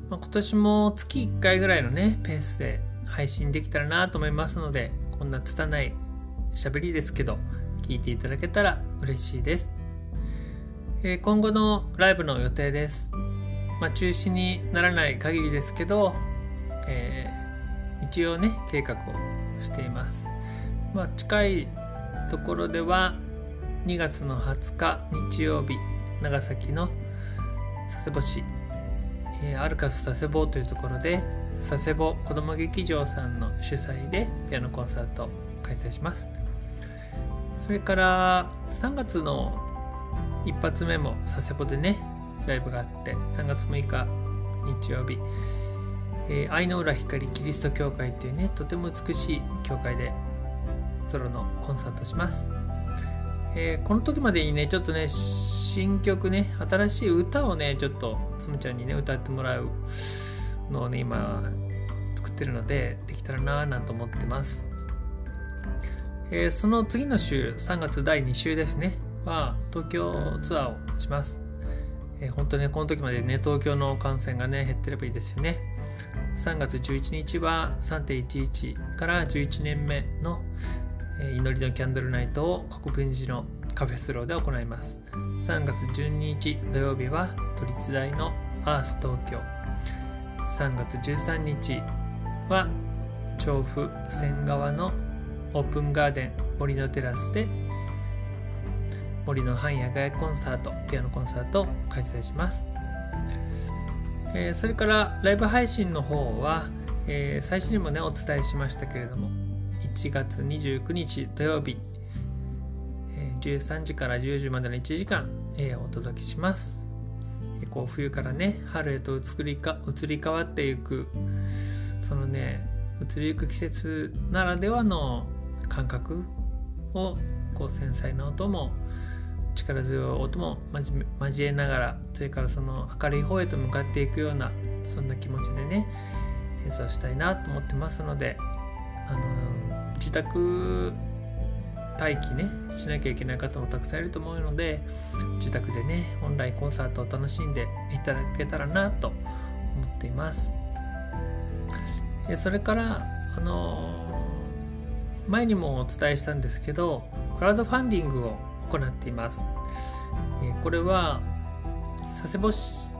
まあ、今年も月1回ぐらいのねペースで配信できたらなと思いますのでこんな拙い喋りですけど聞いていただけたら嬉しいです、えー、今後のライブの予定です、まあ、中止にならない限りですけど、えー、一応ね計画をしています。まあ近いところでは2月の20日日曜日長崎の佐世保市、えー、アルカス佐世保というところで佐世保子ども劇場さんの主催でピアノコンサートを開催します。それから3月の一発目も佐世保でねライブがあって3月6日日曜日、えー、愛の浦光キリスト教会というねとても美しい教会でソロのコンサートします。えー、この時までにね、ちょっとね、新曲ね、新しい歌をね、ちょっとつむちゃんにね、歌ってもらうのをね、今、作ってるので、できたらなぁなんて思ってます。えー、その次の週、3月第2週ですね、は、東京ツアーをします。えー、本当ね、この時までね、東京の感染がね、減ってればいいですよね。3月11日は3.11から11年目の祈りのキャンドルナイトを国分寺のカフェスローで行います。3月12日土曜日は都立大のアース東京。3月13日は調布仙川のオープンガーデン森のテラスで森の半野外コンサートピアノコンサートを開催します、えー、それからライブ配信の方は、えー、最初にもねお伝えしましたけれども1月29日土曜日、え13時から10時までの1時間、えお届けします。こう冬からね春へと移りか移り変わっていくそのね移りゆく季節ならではの感覚をこう繊細な音も力強い音も交えながらそれからその明るい方へと向かっていくようなそんな気持ちでね演奏したいなと思ってますのであの自宅待機ねしなきゃいけない方もたくさんいると思うので自宅でねオンラインコンサートを楽しんでいただけたらなと思っています。それからあの、前にもお伝えしたんですけどクラウドファンディングを行っています。これは佐世保市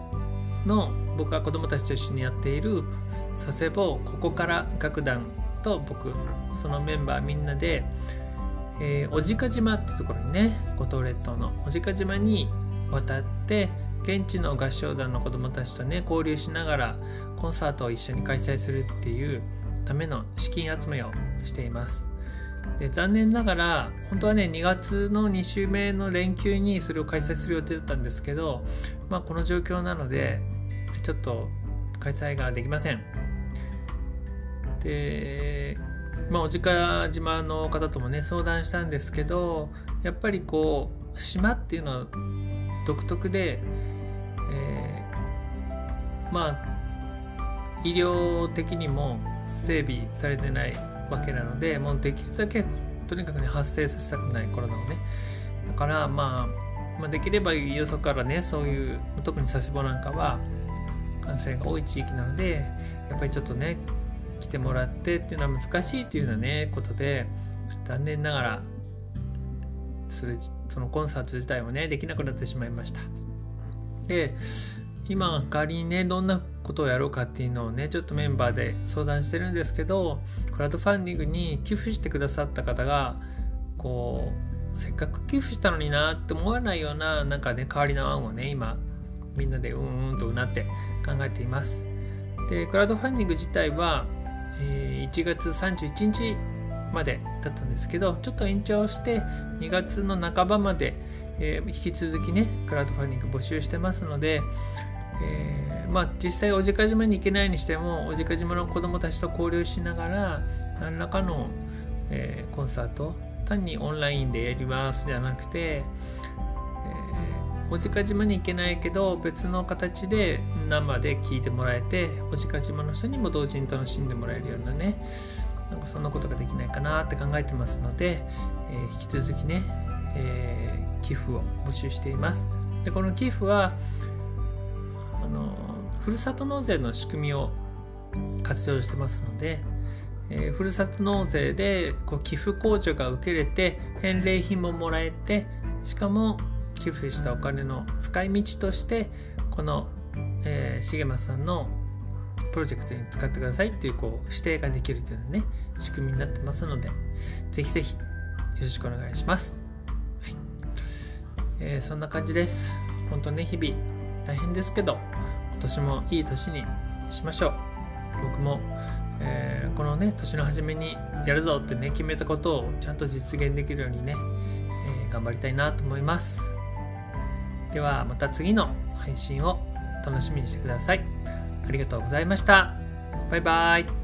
の僕が子どもたちと一緒にやっている佐世保ここから楽団と僕そのメンバーみんなで、えー、小鹿島ってところにね五島列島の小鹿島に渡って現地の合唱団の子どもたちとね交流しながらコンサートを一緒に開催するっていうための資金集めをしています。で残念ながら本当はね2月の2週目の連休にそれを開催する予定だったんですけど、まあ、この状況なのでちょっと開催ができません。でまあ小鹿島の方ともね相談したんですけどやっぱりこう島っていうのは独特で、えー、まあ医療的にも整備されてないわけなのでもうできるだけとにかくね発生させたくないコロナをね。だから、まあ、まあできればよそからねそういう特に佐世保なんかは感染が多い地域なのでやっぱりちょっとね来てもらってっていうのは難しいっていうようなねことで残念ながらそれそのコンサート自体もねできなくなってしまいました。で今仮にねどんなことをやろうかっていうのをねちょっとメンバーで相談してるんですけどクラウドファンディングに寄付してくださった方がこうせっかく寄付したのになって思わないようななんかね代わりの案をね今みんなでうんうんとうなって考えています。でクラウドファンディング自体は、え、1月31日までだったんですけどちょっと延長して2月の半ばまで、え、引き続きねクラウドファンディング募集してますので、えー、まあ実際小鹿島に行けないにしても小鹿島の子どもたちと交流しながら何らかの、え、コンサート単にオンラインでやりますじゃなくて、えー、小鹿島に行けないけど別の形で生で聴いてもらえて小鹿島の人にも同時に楽しんでもらえるようなねなんかそんなことができないかなって考えてますので、えー、引き続きね、えー、寄付を募集しています。でこの寄付はあのふるさと納税の仕組みを活用してますので、えー、ふるさと納税でこう寄付控除が受けれて返礼品ももらえてしかも寄付したお金の使い道としてこの、えー、重松さんのプロジェクトに使ってくださいっていうこう指定ができるというね仕組みになってますのでぜひぜひよろしくお願いします、はい。えー、そんな感じです。本当ね日々大変ですけど今年もいい年にしましょう。僕も、えー、このね年の初めにやるぞってね決めたことをちゃんと実現できるようにね、え、頑張りたいなと思います。ではまた次の配信を楽しみにしてください。ありがとうございました。バイバイ。